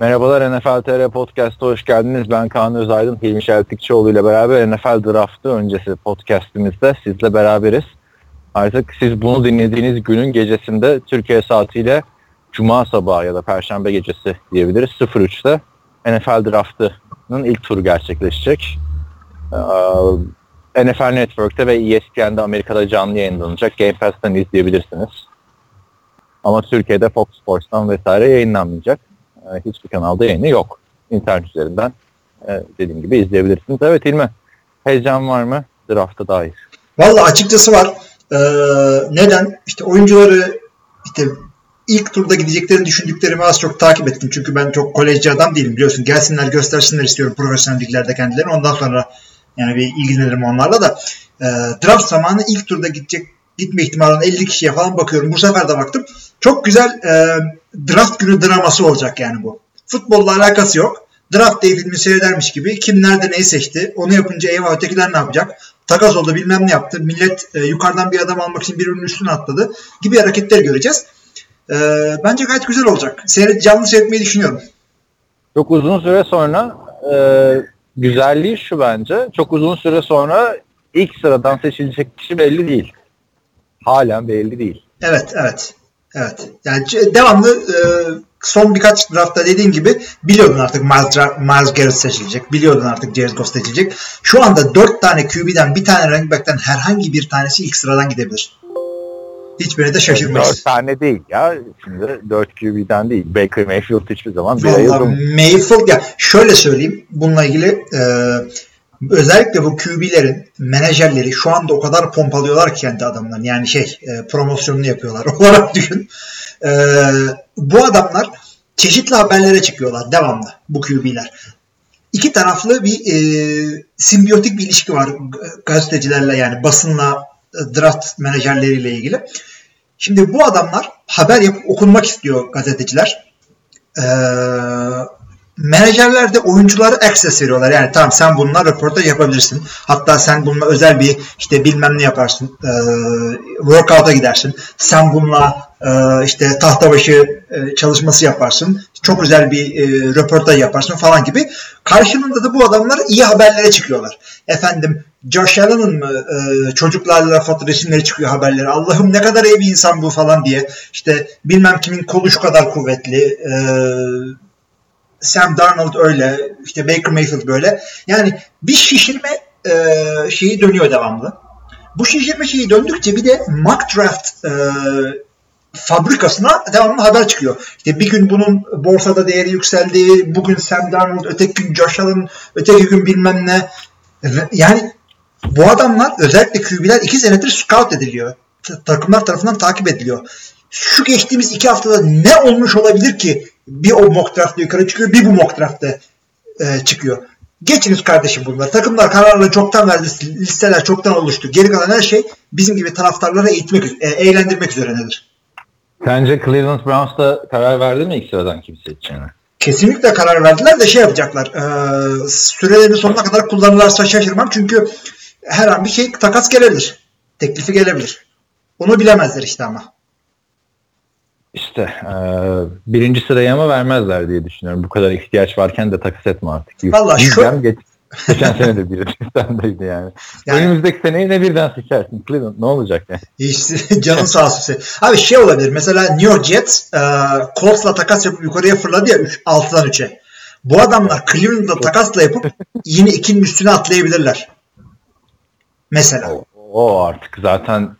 Merhabalar NFL TR Podcast'a hoş geldiniz. Ben Kaan Özaydın, Hilmi Şeltikçioğlu ile beraber NFL Draftı öncesi podcastimizde sizle beraberiz. Artık siz bunu dinlediğiniz günün gecesinde Türkiye saatiyle Cuma sabahı ya da Perşembe gecesi diyebiliriz 03'te NFL Draftı'nın ilk turu gerçekleşecek. Ee, NFL Network'te ve ESPN'de Amerika'da canlı yayınlanacak. Game Pass'tan izleyebilirsiniz. Ama Türkiye'de Fox Sports'tan vesaire yayınlanmayacak. Ee, hiçbir kanalda yayını yok. İnternet üzerinden e, dediğim gibi izleyebilirsiniz. Evet İlmi, heyecan var mı draft'a dair? Valla açıkçası var. Ee, neden? İşte oyuncuları işte ilk turda gideceklerini düşündüklerimi az çok takip ettim. Çünkü ben çok kolejci adam değilim biliyorsun. Gelsinler göstersinler istiyorum profesyonel liglerde kendilerini. Ondan sonra yani bir ilgilenirim onlarla da. Ee, draft zamanı ilk turda gidecek gitme ihtimalinin 50 kişiye falan bakıyorum. Bu sefer de baktım. Çok güzel e, draft günü draması olacak yani bu. Futbolla alakası yok. Draft Day filmi seyredermiş gibi kim nerede neyi seçti onu yapınca eyvah ötekiler ne yapacak? Takas oldu bilmem ne yaptı. Millet e, yukarıdan bir adam almak için birbirinin üstüne atladı gibi hareketler göreceğiz. E, bence gayet güzel olacak. Seyret, canlı seyretmeyi düşünüyorum. Çok uzun süre sonra e, güzelliği şu bence. Çok uzun süre sonra ilk sıradan seçilecek kişi belli değil. Halen belli değil. Evet, evet. Evet. Yani devamlı e, son birkaç draftta dediğin gibi biliyordun artık Miles, Miles Garrett seçilecek. Biliyordun artık Jared Goff seçilecek. Şu anda 4 tane QB'den bir tane running back'ten herhangi bir tanesi ilk sıradan gidebilir. Hiçbirine de şaşırmayız. 4 tane değil ya. Şimdi 4 QB'den değil. Baker Mayfield hiçbir zaman bir Vallahi. Mayfield ya şöyle söyleyeyim bununla ilgili e, özellikle bu QB'lerin menajerleri şu anda o kadar pompalıyorlar ki kendi adamlarını yani şey e, promosyonunu yapıyorlar olarak düşün. E, bu adamlar çeşitli haberlere çıkıyorlar devamlı bu QB'ler. İki taraflı bir e, simbiyotik bir ilişki var gazetecilerle yani basınla e, draft menajerleriyle ilgili. Şimdi bu adamlar haber yapıp okunmak istiyor gazeteciler. Ee, menajerler de oyunculara access veriyorlar. Yani tamam sen bununla röportaj yapabilirsin. Hatta sen bununla özel bir işte bilmem ne yaparsın. E, workout'a gidersin. Sen bununla e, işte tahta başı e, çalışması yaparsın. Çok özel bir e, röportaj yaparsın falan gibi. Karşılığında da bu adamlar iyi haberlere çıkıyorlar. Efendim Josh Allen'ın mı e, çocuklarla foto resimleri çıkıyor haberleri. Allah'ım ne kadar iyi bir insan bu falan diye. İşte bilmem kimin kolu şu kadar kuvvetli. E, Sam Darnold öyle. işte Baker Mayfield böyle. Yani bir şişirme e, şeyi dönüyor devamlı. Bu şişirme şeyi döndükçe bir de mock draft e, fabrikasına devamlı haber çıkıyor. İşte bir gün bunun borsada değeri yükseldi, bugün Sam Darnold, öteki gün Josh Allen, öteki gün bilmem ne. Yani bu adamlar özellikle QB'ler iki senedir scout ediliyor. Ta- Takımlar tarafından takip ediliyor. Şu geçtiğimiz iki haftada ne olmuş olabilir ki bir o mock draft'ta yukarı çıkıyor, bir bu mock draft'ta e, çıkıyor. Geçiniz kardeşim bunları. Takımlar kararları çoktan verdi. Listeler çoktan oluştu. Geri kalan her şey bizim gibi taraftarları eğitmek, e, eğlendirmek üzerinedir. Sence Cleveland Browns'ta karar verdi mi ilk sıradan kim seçeceğine? kesinlikle karar verdiler de şey yapacaklar. E, sürelerini sonuna kadar kullanırlarsa şaşırmam. Çünkü her an bir şey takas gelebilir. Teklifi gelebilir. Onu bilemezler işte ama. İşte e, birinci sıraya mı vermezler diye düşünüyorum. Bu kadar ihtiyaç varken de takas etme artık. Vallahi şu- geç, geçen sene de biri sendeydi yani. Yani- Önümüzdeki seneyi ne birden seçersin? Cleveland ne olacak yani? İşte canın sağ olsun. Abi şey olabilir. Mesela New York Jets e, Colts'la takas yapıp yukarıya fırladı ya 3, 6'dan 3'e. Bu adamlar Cleveland'la takasla yapıp yine 2'nin üstüne atlayabilirler. Mesela. O, o artık zaten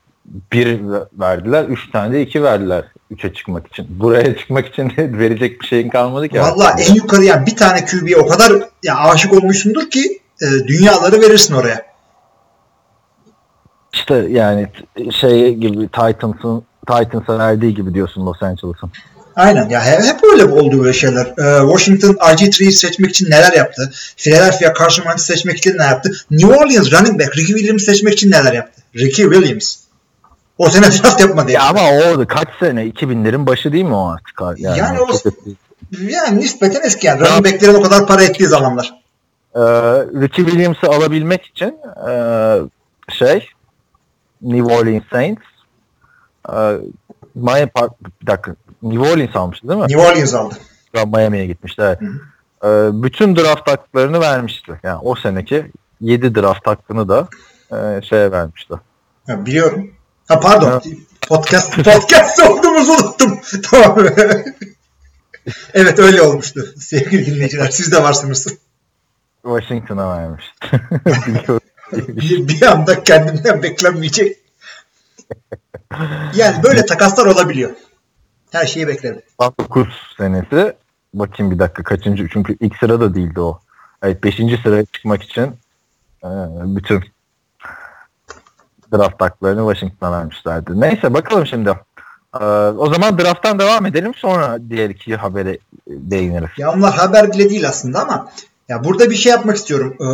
bir verdiler, üç tane de iki verdiler üçe çıkmak için. Buraya çıkmak için verecek bir şeyin kalmadı ki. Valla en yukarı yani bir tane QB'ye o kadar ya aşık olmuşsundur ki e, dünyaları verirsin oraya. İşte yani şey gibi Titans'ın Titans'a verdiği gibi diyorsun Los Angeles'ın. Aynen ya hep, hep öyle oldu böyle şeyler. Ee, Washington RG3'yi seçmek için neler yaptı? Philadelphia Wentz seçmek için ne yaptı? New Orleans running back Ricky Williams seçmek için neler yaptı? Ricky Williams. O sene draft yapmadı. Ya Yani, ama o kaç sene? 2000'lerin başı değil mi o artık? Yani, Yani o- yani nispeten eski yani. Running backlerin o kadar para ettiği zamanlar. Ee, Ricky Williams'ı alabilmek için e, şey New Orleans Saints e, Miami Park bir dakika New Orleans almıştı değil mi? New Orleans aldı. Miami'ye gitmişti evet. E, bütün draft haklarını vermişti. Yani o seneki 7 draft hakkını da e, şeye vermişti. Ha, biliyorum. Ha pardon. Podcast podcast olduğumuzu unuttum. tamam. evet öyle olmuştu. Sevgili dinleyiciler siz de varsınız. Washington'a. Biliyorum. bir, bir anda kendimden beklenmeyecek. Yani böyle takaslar olabiliyor. Her şeyi beklerim. 9 senesi bakayım bir dakika kaçıncı çünkü ilk sırada değildi o. Evet 5. sıraya çıkmak için bütün draft haklarını Washington'a vermişlerdi. Neyse bakalım şimdi. E, o zaman drafttan devam edelim sonra diğer iki habere değiniriz. Ya onlar haber bile değil aslında ama ya burada bir şey yapmak istiyorum. Ee,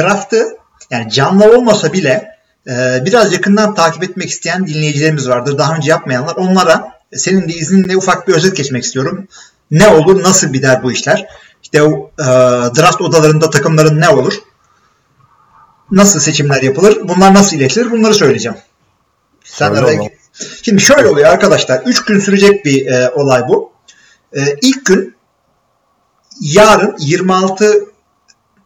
draftı yani canlı olmasa bile e, biraz yakından takip etmek isteyen dinleyicilerimiz vardır. Daha önce yapmayanlar. Onlara senin de izninle ufak bir özet geçmek istiyorum. Ne olur, nasıl biter bu işler? İşte e, draft odalarında takımların ne olur? Nasıl seçimler yapılır? Bunlar nasıl iletilir? Bunları söyleyeceğim. Sen Söyle araya. Şimdi şöyle oluyor arkadaşlar. 3 gün sürecek bir e, olay bu. E, ilk gün yarın 26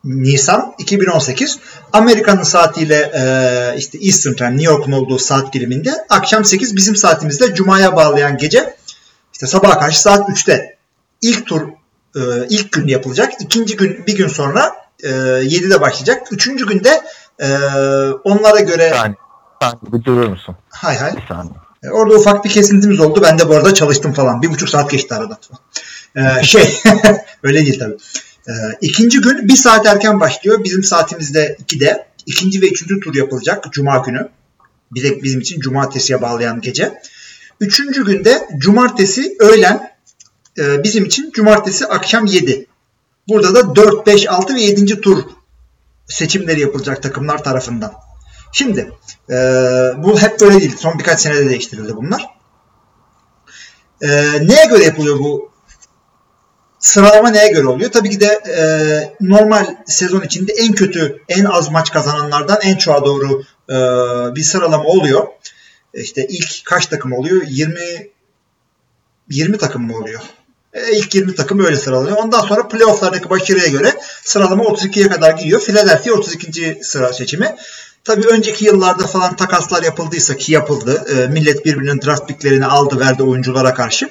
Nisan 2018 Amerika'nın saatiyle e, işte Eastern Time New York'un olduğu saat diliminde akşam 8 bizim saatimizde Cuma'ya bağlayan gece işte sabaha karşı saat 3'te ilk tur e, ilk gün yapılacak. İkinci gün bir gün sonra e, 7'de başlayacak. Üçüncü günde e, onlara göre Yani sen bir durur musun? hay hay Bir saniye. e, Orada ufak bir kesintimiz oldu. Ben de bu arada çalıştım falan. Bir buçuk saat geçti falan. Ee, şey öyle değil tabii. Ee, ikinci gün bir saat erken başlıyor. Bizim saatimizde 2'de. İkinci ve üçüncü tur yapılacak. Cuma günü. Bize, bizim için cumartesiye bağlayan gece. Üçüncü günde cumartesi öğlen e, bizim için cumartesi akşam 7. Burada da 4, 5, 6 ve 7. tur seçimleri yapılacak takımlar tarafından. Şimdi e, bu hep böyle değil. Son birkaç senede değiştirildi bunlar. E, neye göre yapılıyor bu sıralama neye göre oluyor? Tabii ki de e, normal sezon içinde en kötü, en az maç kazananlardan en çoğa doğru e, bir sıralama oluyor. İşte ilk kaç takım oluyor? 20 20 takım mı oluyor? E, ilk 20 takım öyle sıralanıyor. Ondan sonra playofflardaki başarıya göre sıralama 32'ye kadar gidiyor. Philadelphia 32. sıra seçimi. Tabii önceki yıllarda falan takaslar yapıldıysa ki yapıldı. E, millet birbirinin draft picklerini aldı verdi oyunculara karşı.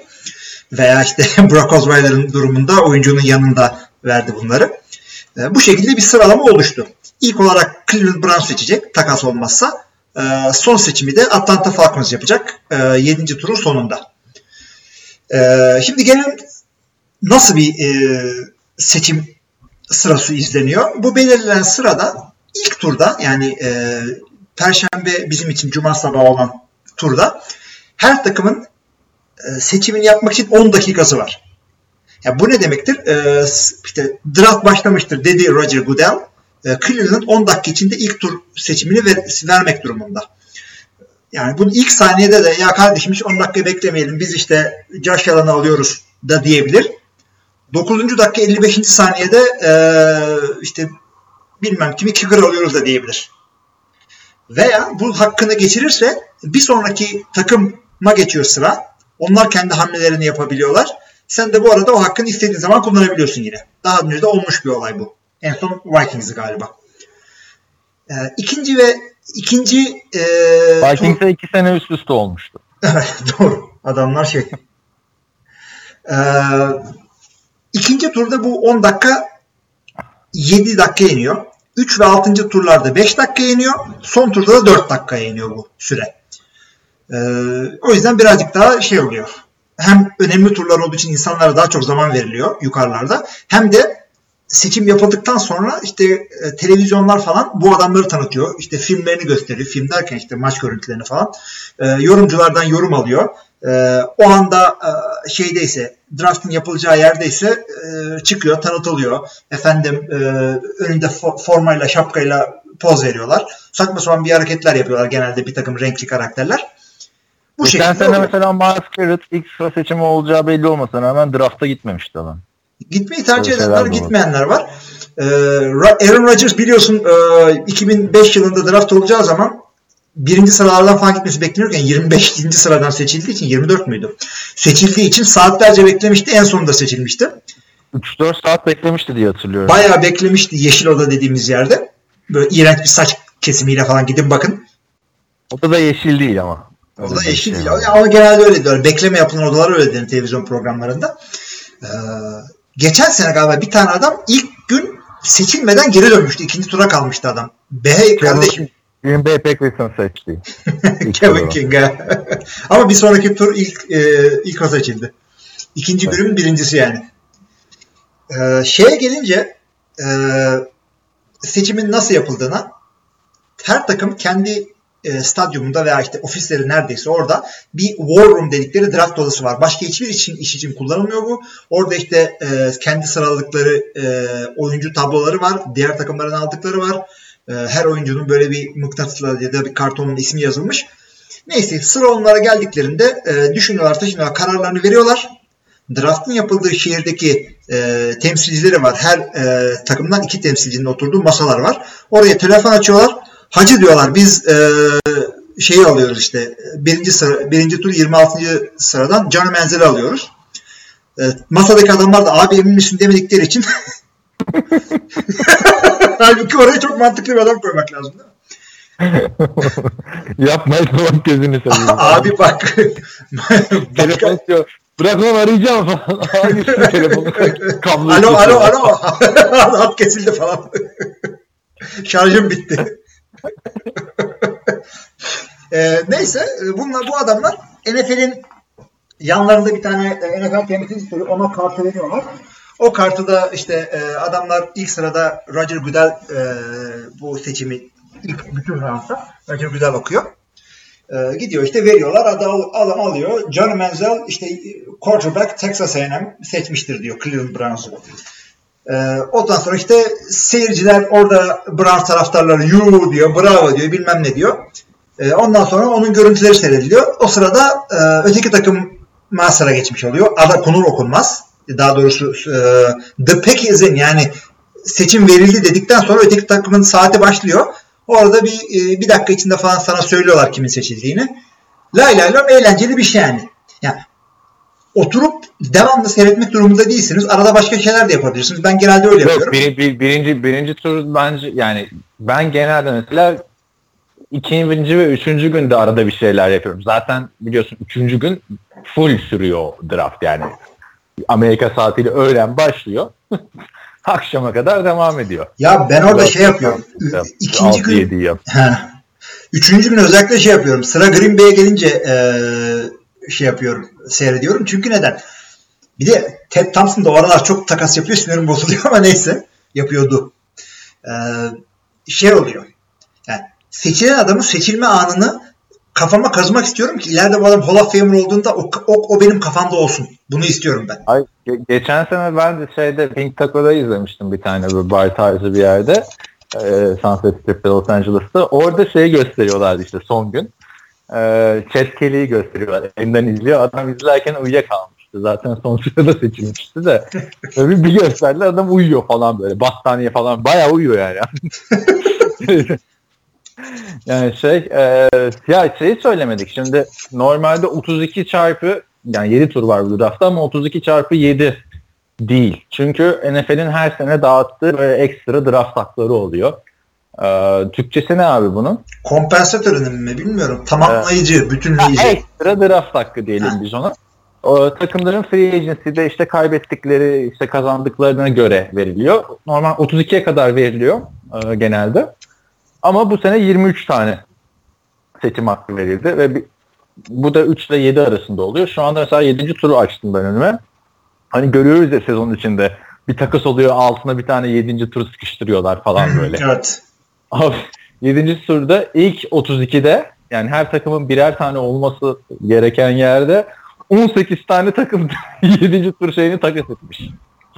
Veya işte Brock Osweiler'ın durumunda oyuncunun yanında verdi bunları. E, bu şekilde bir sıralama oluştu. İlk olarak Cleveland Browns seçecek takas olmazsa. E, son seçimi de Atlanta Falcons yapacak. E, 7. turun sonunda. E, şimdi gelen nasıl bir e, seçim sırası izleniyor? Bu belirlenen sırada ilk turda yani e, Perşembe bizim için Cuma sabahı olan turda her takımın e, seçimini yapmak için 10 dakikası var. Ya bu ne demektir? E, işte draft başlamıştır dedi Roger Goodell. E, Cleveland 10 dakika içinde ilk tur seçimini ver, vermek durumunda. Yani bunu ilk saniyede de ya kardeşim hiç 10 dakika beklemeyelim biz işte Josh Allen'ı alıyoruz da diyebilir. 9. dakika 55. saniyede e, işte bilmem kimi kicker alıyoruz da diyebilir. Veya bu hakkını geçirirse bir sonraki takıma geçiyor sıra. Onlar kendi hamlelerini yapabiliyorlar. Sen de bu arada o hakkını istediğin zaman kullanabiliyorsun yine. Daha önce de olmuş bir olay bu. En son Vikings'i galiba. Ee, ikinci ve ikinci e, Vikings'e iki sene üst üste olmuştu. Evet doğru. Adamlar şey. Ee, ikinci turda bu 10 dakika 7 dakika iniyor. 3 ve 6. turlarda 5 dakika iniyor. Son turda da 4 dakika iniyor bu süre. Ee, o yüzden birazcık daha şey oluyor. Hem önemli turlar olduğu için insanlara daha çok zaman veriliyor yukarılarda. Hem de seçim yapıldıktan sonra işte e, televizyonlar falan bu adamları tanıtıyor. İşte filmlerini gösteriyor. Film derken işte maç görüntülerini falan. E, yorumculardan yorum alıyor. e, o anda e, şeydeyse draftın yapılacağı yerdeyse e, çıkıyor tanıtılıyor. Efendim e, önünde fo- formayla şapkayla poz veriyorlar. Saçma sapan bir hareketler yapıyorlar genelde bir takım renkli karakterler. Bu Geçen şekilde sene oluyor. mesela Miles Garrett ilk sıra seçimi olacağı belli olmasına rağmen drafta gitmemişti adam. Gitmeyi tercih edenler, gitmeyenler var. Ee, Aaron Rodgers biliyorsun e, 2005 yılında draft olacağı zaman birinci sıralardan falan gitmesi beklenirken 25. sıradan seçildiği için 24 müydü? Seçildiği için saatlerce beklemişti. En sonunda seçilmişti. 3-4 saat beklemişti diye hatırlıyorum. Bayağı beklemişti Yeşil Oda dediğimiz yerde. Böyle iğrenç bir saç kesimiyle falan gidin bakın. O da yeşil değil ama. O Öyle da bir yeşil şey değil. Ama genelde öyle diyor. Bekleme yapılan odalar öyle denir televizyon programlarında. Ee, geçen sene galiba bir tane adam ilk gün seçilmeden geri dönmüştü. İkinci tura kalmıştı adam. Be kardeşim. Green Bay Packers'ın seçtiği. İlk Kevin. King. Ama bir sonraki tur ilk e, ilk o seçildi. İkinci günün birincisi yani. Ee, şeye gelince e, seçimin nasıl yapıldığına her takım kendi e, stadyumunda veya işte ofisleri neredeyse orada bir war room dedikleri draft odası var. Başka hiçbir için iş için kullanılmıyor bu. Orada işte e, kendi sıraladıkları e, oyuncu tabloları var. Diğer takımların aldıkları var. E, her oyuncunun böyle bir mıknatısla ya da bir kartonun ismi yazılmış. Neyse sıra onlara geldiklerinde e, düşünüyorlar, taşınıyorlar, kararlarını veriyorlar. Draft'ın yapıldığı şehirdeki e, temsilcileri var. Her e, takımdan iki temsilcinin oturduğu masalar var. Oraya telefon açıyorlar. Hacı diyorlar biz e, şeyi alıyoruz işte birinci sıra, birinci tur 26. sıradan Johnny Manziel'i alıyoruz. E, masadaki adamlar da abi emin misin demedikleri için Halbuki oraya çok mantıklı bir adam koymak lazım değil mi? Yapmayın tamam gözünü seveyim. Abi bak. Telefon istiyor. Bırak lan arayacağım falan. Şu telefonu alo alo alo. Hat kesildi falan. Şarjım bitti. Ee, neyse bunlar bu adamlar NFL'in yanlarında bir tane e, NFL temsilcisi duruyor. Ona kartı veriyorlar. O kartı da işte e, adamlar ilk sırada Roger Goodell e, bu seçimi ilk bütün roundda Roger Goodell okuyor. E, gidiyor işte veriyorlar. Adam, adam alıyor. Johnny Manziel işte quarterback Texas A&M seçmiştir diyor Cleveland Browns'u. E, ondan sonra işte seyirciler orada Browns taraftarları you diyor, bravo diyor, bilmem ne diyor. E, ondan sonra onun görüntüleri seyrediliyor. O sırada e, öteki takım Master'a geçmiş oluyor. Ada konur okunmaz. Daha doğrusu e, The Pick is in yani seçim verildi dedikten sonra öteki takımın saati başlıyor. Orada bir e, bir dakika içinde falan sana söylüyorlar kimin seçildiğini. Lay lay lay eğlenceli bir şey yani. Oturup devamlı seyretmek durumunda değilsiniz. Arada başka şeyler de yapabilirsiniz. Ben genelde öyle Yok yapıyorum. bir, bir, birinci, birinci tur bence yani ben genelde mesela ikinci ve üçüncü günde arada bir şeyler yapıyorum. Zaten biliyorsun üçüncü gün full sürüyor draft yani. Amerika saatiyle öğlen başlıyor. Akşama kadar devam ediyor. Ya ben orada şey yapıyorum. Yap, İkinci gün 6-7 yap. Üçüncü gün özellikle şey yapıyorum. Sıra Green Bay'e gelince e, şey yapıyorum. Seyrediyorum. Çünkü neden? Bir de Ted Thompson da o aralar çok takas yapıyor. Sinirim bozuluyor ama neyse. Yapıyordu. E, şey oluyor. Yani seçilen adamın seçilme anını kafama kazımak istiyorum ki ileride bu adam Hall of Famer olduğunda o, o, o benim kafamda olsun. Bunu istiyorum ben. Ay, ge- geçen sene ben de şeyde Pink Taco'da izlemiştim bir tane böyle bar tarzı bir yerde. E, Sunset Strip'te Los Angeles'ta. Orada şeyi gösteriyorlardı işte son gün. E, Chet Kelly'yi gösteriyorlar. Elinden izliyor. Adam izlerken uyuyakalmıştı. Zaten son sırada seçilmişti de. Böyle bir gösterdiler adam uyuyor falan böyle. Battaniye falan. Bayağı uyuyor yani. yani şey e, ya şeyi söylemedik. Şimdi normalde 32 çarpı yani 7 tur var bu draftta ama 32 çarpı 7 değil. Çünkü NFL'in her sene dağıttığı böyle ekstra draft hakları oluyor. Ee, Türkçesi ne abi bunun? Kompensatörünün mi bilmiyorum. Tamamlayıcı, Ha, bütünleyici. ekstra draft hakkı diyelim biz ona. O, takımların free agency'de işte kaybettikleri, işte kazandıklarına göre veriliyor. Normal 32'ye kadar veriliyor e, genelde. Ama bu sene 23 tane seçim hakkı verildi ve bir- bu da 3 ile 7 arasında oluyor. Şu anda mesela 7. turu açtım ben önüme. Hani görüyoruz ya sezon içinde bir takas oluyor altına bir tane 7. turu sıkıştırıyorlar falan böyle. Evet. Abi 7. turda ilk 32'de yani her takımın birer tane olması gereken yerde 18 tane takım 7. tur şeyini takas etmiş.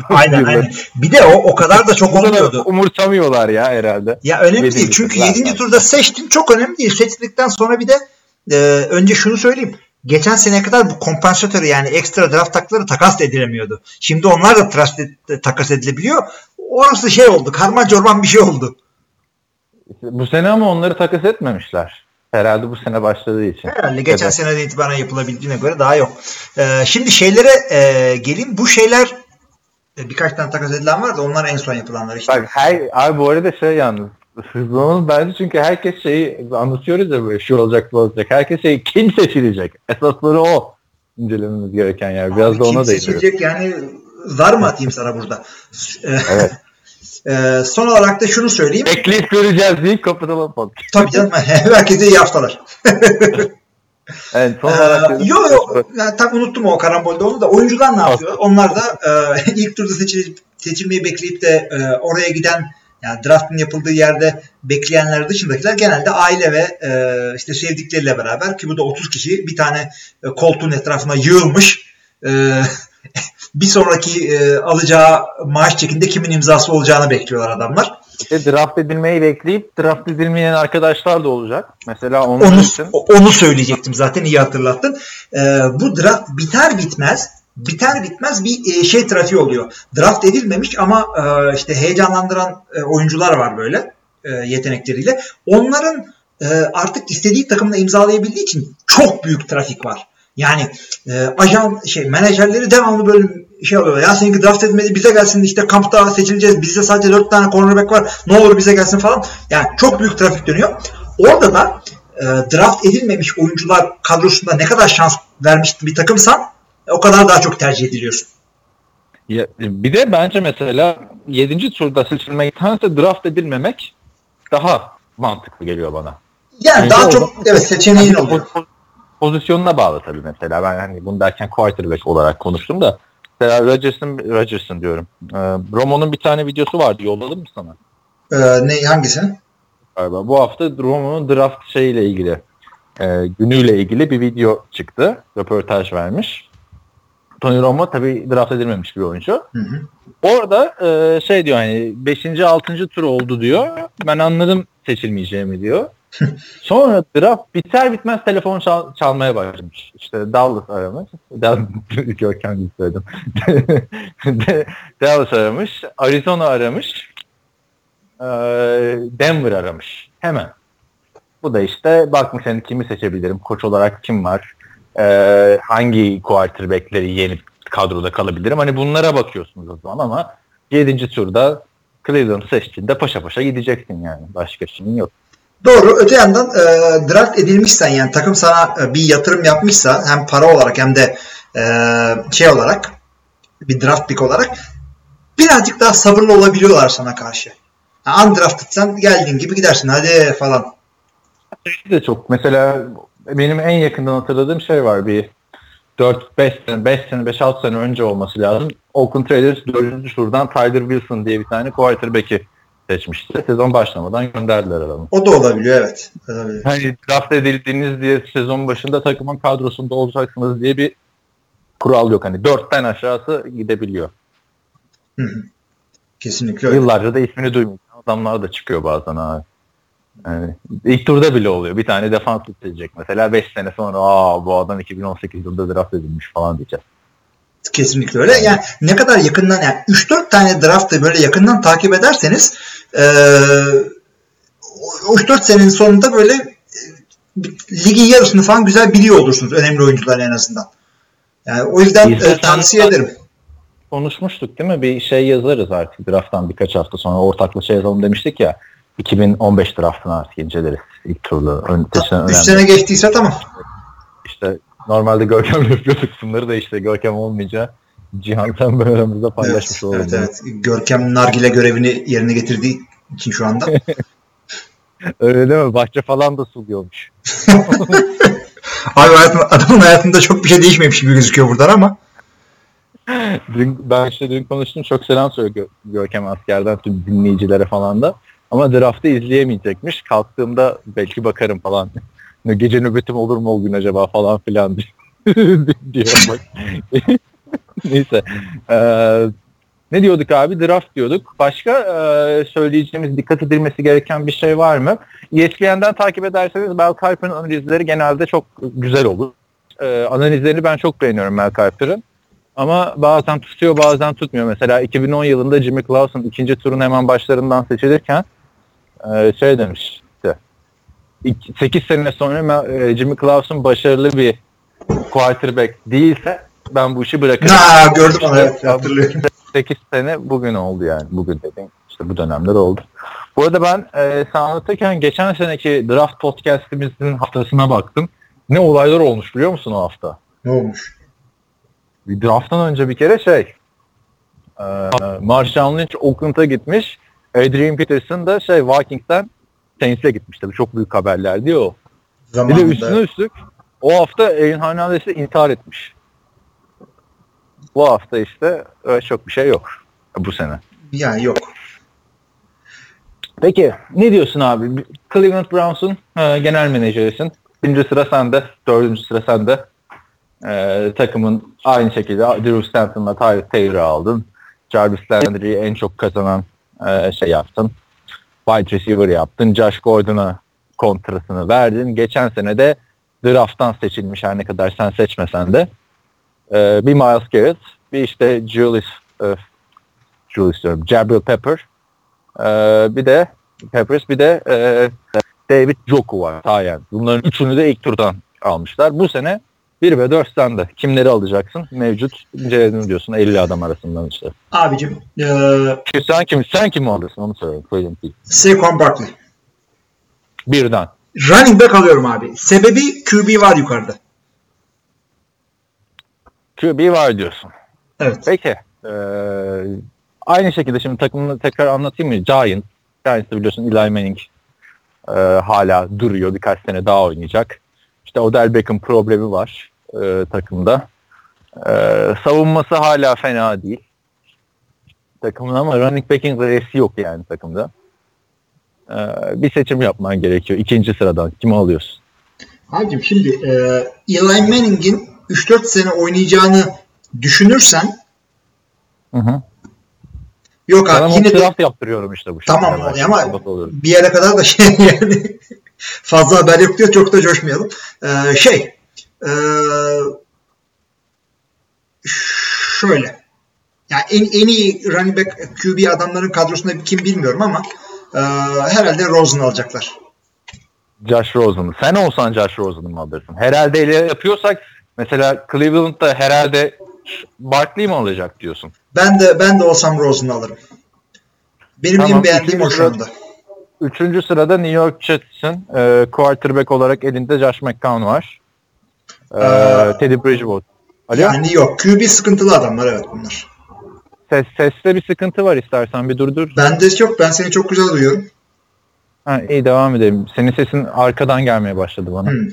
Aynen aynen. Bir de o o kadar da çok olmuyordu. Umursamıyorlar ya herhalde. Ya önemli Yedinci değil. Çünkü tur 7. zaten. turda seçtin çok önemli değil. Seçtikten sonra bir de e, önce şunu söyleyeyim. Geçen seneye kadar bu kompansatörü yani ekstra draft takları takas edilemiyordu. Şimdi onlar da takas edilebiliyor. Orası şey oldu. Karman çorman bir şey oldu. Bu sene ama onları takas etmemişler. Herhalde bu sene başladığı için. Herhalde geçen Evet. seneden itibaren yapılabildiğine göre daha yok. E, şimdi şeylere e, geleyim. Bu şeyler e, birkaç tane takas edilen var da onlar en son yapılanlar işte. Bak her, abi bu arada şey yalnız hızlanalım bence çünkü herkes şeyi anlatıyoruz ya böyle şu olacak bu olacak. Herkes şey kim seçilecek? Esasları o incelememiz gereken yer. Biraz Abi da kim ona değiniyoruz. seçilecek yani zar mı atayım sana burada? Evet. e, son olarak da şunu söyleyeyim. Bekleyip göreceğiz deyip kapatalım podcast. Tabii canım. Herkese iyi haftalar. Evet, son Ee, olarak yo yo. Yani, tam unuttum o karambolde onu da. Oyuncular ne yapıyor? Onlar da e, ilk turda seçil, seçilmeyi bekleyip de e, oraya giden yani draftın yapıldığı yerde bekleyenler dışındakiler genelde aile ve e, işte sevdikleriyle beraber ki bu da 30 kişi bir tane e, koltuğun etrafına yığılmış. E, bir sonraki e, alacağı maaş çekinde kimin imzası olacağını bekliyorlar adamlar. işte draft edilmeyi bekleyip draft edilmeyen arkadaşlar da olacak. Mesela onun Onu, için onu söyleyecektim zaten iyi hatırlattın. Ee, bu draft biter bitmez biter bitmez bir e, şey trafiği oluyor. Draft edilmemiş ama e, işte heyecanlandıran e, oyuncular var böyle e, yetenekleriyle. Onların e, artık istediği takımla imzalayabildiği için çok büyük trafik var. Yani e, ajan şey menajerleri devamlı böyle şey oluyor. Ya seninki draft edilmedi bize gelsin işte kampta seçileceğiz. Bizde sadece 4 tane cornerback var. Ne olur bize gelsin falan. Yani çok büyük trafik dönüyor. Orada da e, draft edilmemiş oyuncular kadrosunda ne kadar şans vermiş bir takımsan o kadar daha çok tercih ediliyorsun. Ya, bir de bence mesela 7. turda seçilmektense draft edilmemek daha mantıklı geliyor bana. Yani Yani daha çok evet seçeneğin oluyor. Poz- Pozisyonuna bağlı tabii mesela. Ben hani bunu derken quarterback olarak konuştum da. Mesela Rodgers'ın, Rodgers'ın diyorum. Ee, Romo'nun bir tane videosu vardı. Yolladım mı sana? Ee, ne hangisi? Galiba. Bu hafta Romo'nun draft şeyiyle ilgili, e, günüyle ilgili bir video çıktı. Röportaj vermiş. Tony Romo tabii draft edilmemiş bir oyuncu. Hı hı. Orada e, şey diyor hani 5. 6. tur oldu diyor. Ben anladım seçilmeyeceğimi diyor. Sonra draft biter bitmez telefon çal- çalmaya başlamış. İşte Dallas aramış. Görkem gibi söyledim. Dallas aramış. Arizona aramış. Denver aramış. Hemen. Bu da işte bakmış hani kimi seçebilirim. Koç olarak kim var? E, hangi quarterback'leri yenip kadroda kalabilirim? Hani bunlara bakıyorsunuz o zaman ama 7. turda Cleveland seçtiğinde paşa paşa gideceksin yani. Başka şeyin yok. Doğru. Öte yandan e, draft edilmişsen yani takım sana e, bir yatırım yapmışsa hem para olarak hem de e, şey olarak bir draft pick olarak birazcık daha sabırlı olabiliyorlar sana karşı. Yani undrafted'sen geldiğin gibi gidersin hadi falan. Şey de çok mesela benim en yakından hatırladığım şey var bir 4-5 sene, 5 sene, 5-6 sene önce olması lazım. Oakland Raiders 4. turdan Tyler Wilson diye bir tane quarterback'i seçmişti. Sezon başlamadan gönderdiler adamı. O da olabiliyor evet. Olabilir. Hani draft edildiğiniz diye sezon başında takımın kadrosunda olacaksınız diye bir kural yok. Hani 4'ten aşağısı gidebiliyor. Hı hı. Kesinlikle öyle. Yıllarca da ismini duymuyor. Adamlar da çıkıyor bazen abi. Yani ilk turda bile oluyor. Bir tane defans seçecek mesela 5 sene sonra aa bu adam 2018 yılında draft edilmiş falan diyeceğiz. Kesinlikle öyle. Yani ne kadar yakından yani 3-4 tane draftı böyle yakından takip ederseniz e, o 3-4 senenin sonunda böyle e, ligin yarısını falan güzel biliyor olursunuz. Önemli oyuncular en azından. Yani o yüzden e, İstersen- tavsiye ederim. Konuşmuştuk değil mi? Bir şey yazarız artık drafttan birkaç hafta sonra ortaklaşa şey yazalım demiştik ya. 2015 draftını artık inceleriz ilk turda. Ön, seçilen 3 önemli. sene geçtiyse tamam. İşte normalde Görkem'le yapıyorduk bunları da işte Görkem olmayınca Cihan sen böyle aramızda paylaşmış evet, olalım. evet, evet. Görkem Nargile görevini yerine getirdiği için şu anda. Öyle değil mi? Bahçe falan da suluyormuş. Abi hayatın, adamın hayatında çok bir şey değişmemiş gibi gözüküyor buradan ama. Dün, ben işte dün konuştum çok selam söyle Gö- Görkem askerden tüm dinleyicilere falan da. Ama draftı izleyemeyecekmiş. Kalktığımda belki bakarım falan gece nöbetim olur mu o gün acaba falan filan diyor. Neyse. Ee, ne diyorduk abi? Draft diyorduk. Başka e, söyleyeceğimiz, dikkat edilmesi gereken bir şey var mı? ESPN'den takip ederseniz Mel Kiper'ın analizleri genelde çok güzel olur. E, analizlerini ben çok beğeniyorum Mel Kiper'ın. Ama bazen tutuyor bazen tutmuyor. Mesela 2010 yılında Jimmy Clausen ikinci turun hemen başlarından seçilirken e, şey demiş 8 sene sonra e, Jimmy Clausen başarılı bir quarterback değilse ben bu işi bırakırım. Ha gördüm onu evet hatırlıyorum. 8 sene bugün oldu yani. Bugün dediğim işte bu dönemler oldu. Bu arada ben e, sen anlatırken geçen seneki draft podcastimizin haftasına baktım. Ne olaylar olmuş biliyor musun o hafta? Ne olmuş? Bir drafttan önce bir kere şey e, Marshawn Lynch Oakland'a gitmiş. Adrian Peterson da şey Vikings'ten Saints'e gitmiş. Tabii çok büyük haberler diyor o. Bir de üstüne üstlük o hafta Aaron Hernandez'i intihar etmiş. Bu hafta işte öyle çok bir şey yok bu sene. Yani yok. Peki ne diyorsun abi? Cleveland Browns'un e, genel menajerisin. Birinci sıra sende, dördüncü sıra sende. E, takımın aynı şekilde Drew Stanton'la Tyler Taylor'ı aldın. Jarvis Landry'i en çok kazanan e, şey yaptın. Wide receiver yaptın. Josh Gordon'a kontratını verdin. Geçen sene de draft'tan seçilmiş her ne kadar sen seçmesen de. E, bir Miles Garrett, bir işte Julius, e, Julius diyorum, Jabril Pepper, e, bir de Peppers, bir de e, David Joku var. Tayen. Bunların üçünü de ilk turdan almışlar. Bu sene 1 ve 4 sende. Kimleri alacaksın? Mevcut inceledin diyorsun 50 adam arasından işte. Abicim. Ee, sen kim sen kim alırsın onu söyle. Söyleyeyim ki. Saquon Barkley. Birden. Running back alıyorum abi. Sebebi QB var yukarıda. QB var diyorsun. Evet. Peki. Ee, aynı şekilde şimdi takımını tekrar anlatayım mı? Giants. Giants'ı biliyorsun Eli Manning e, hala duruyor. Birkaç sene daha oynayacak. İşte Odell Beckham problemi var e, takımda. E, savunması hala fena değil. Takımın ama running back'in reisi yok yani takımda. E, bir seçim yapman gerekiyor. İkinci sıradan. Kimi alıyorsun? Abicim şimdi e, Eli Manning'in 3-4 sene oynayacağını düşünürsen Hı hı. Yok abi Sana yine de draft yaptırıyorum işte bu. tamam şekilde. ama bir yere kadar da şey yani fazla haber yok diyor çok da coşmayalım. Ee, şey e, şöyle yani en, en iyi running back QB adamların kadrosunda kim bilmiyorum ama e, herhalde Rosen alacaklar. Josh Rosen'ı. Sen olsan Josh Rosen'ı mı alırsın? Herhalde ile yapıyorsak mesela Cleveland'da herhalde Barkley mi alacak diyorsun? Ben de ben de olsam Rosen'ı alırım. Benim Tamam, en beğendiğim o şu anda. Üçüncü sırada New York Jets'in e, quarterback olarak elinde Josh McCown var. E, Ee, Teddy Bridgewater. Alo? Yani yok. QB sıkıntılı adamlar evet bunlar. Ses, seste bir sıkıntı var istersen bir durdur. Bende yok. Ben seni çok güzel duyuyorum. Ha, iyi devam edelim. Senin sesin arkadan gelmeye başladı bana. Hmm.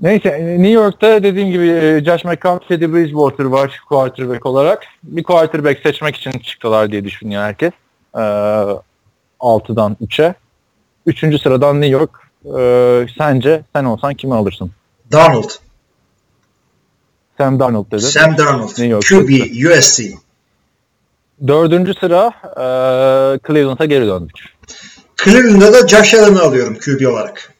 Neyse New York'ta dediğim gibi e, Josh McCown, Teddy Bridgewater var quarterback olarak. Bir quarterback seçmek için çıktılar diye düşünüyor herkes. Ee, 6'dan 3'e. Üçüncü sıradan New York. Ee, sence sen olsan kimi alırsın? Donald. Sam Darnold dedi. Sam Darnold. New York QB. USC. Dördüncü sıra e, Cleveland'a geri döndük. Cleveland'da da Josh Allen'ı alıyorum QB olarak.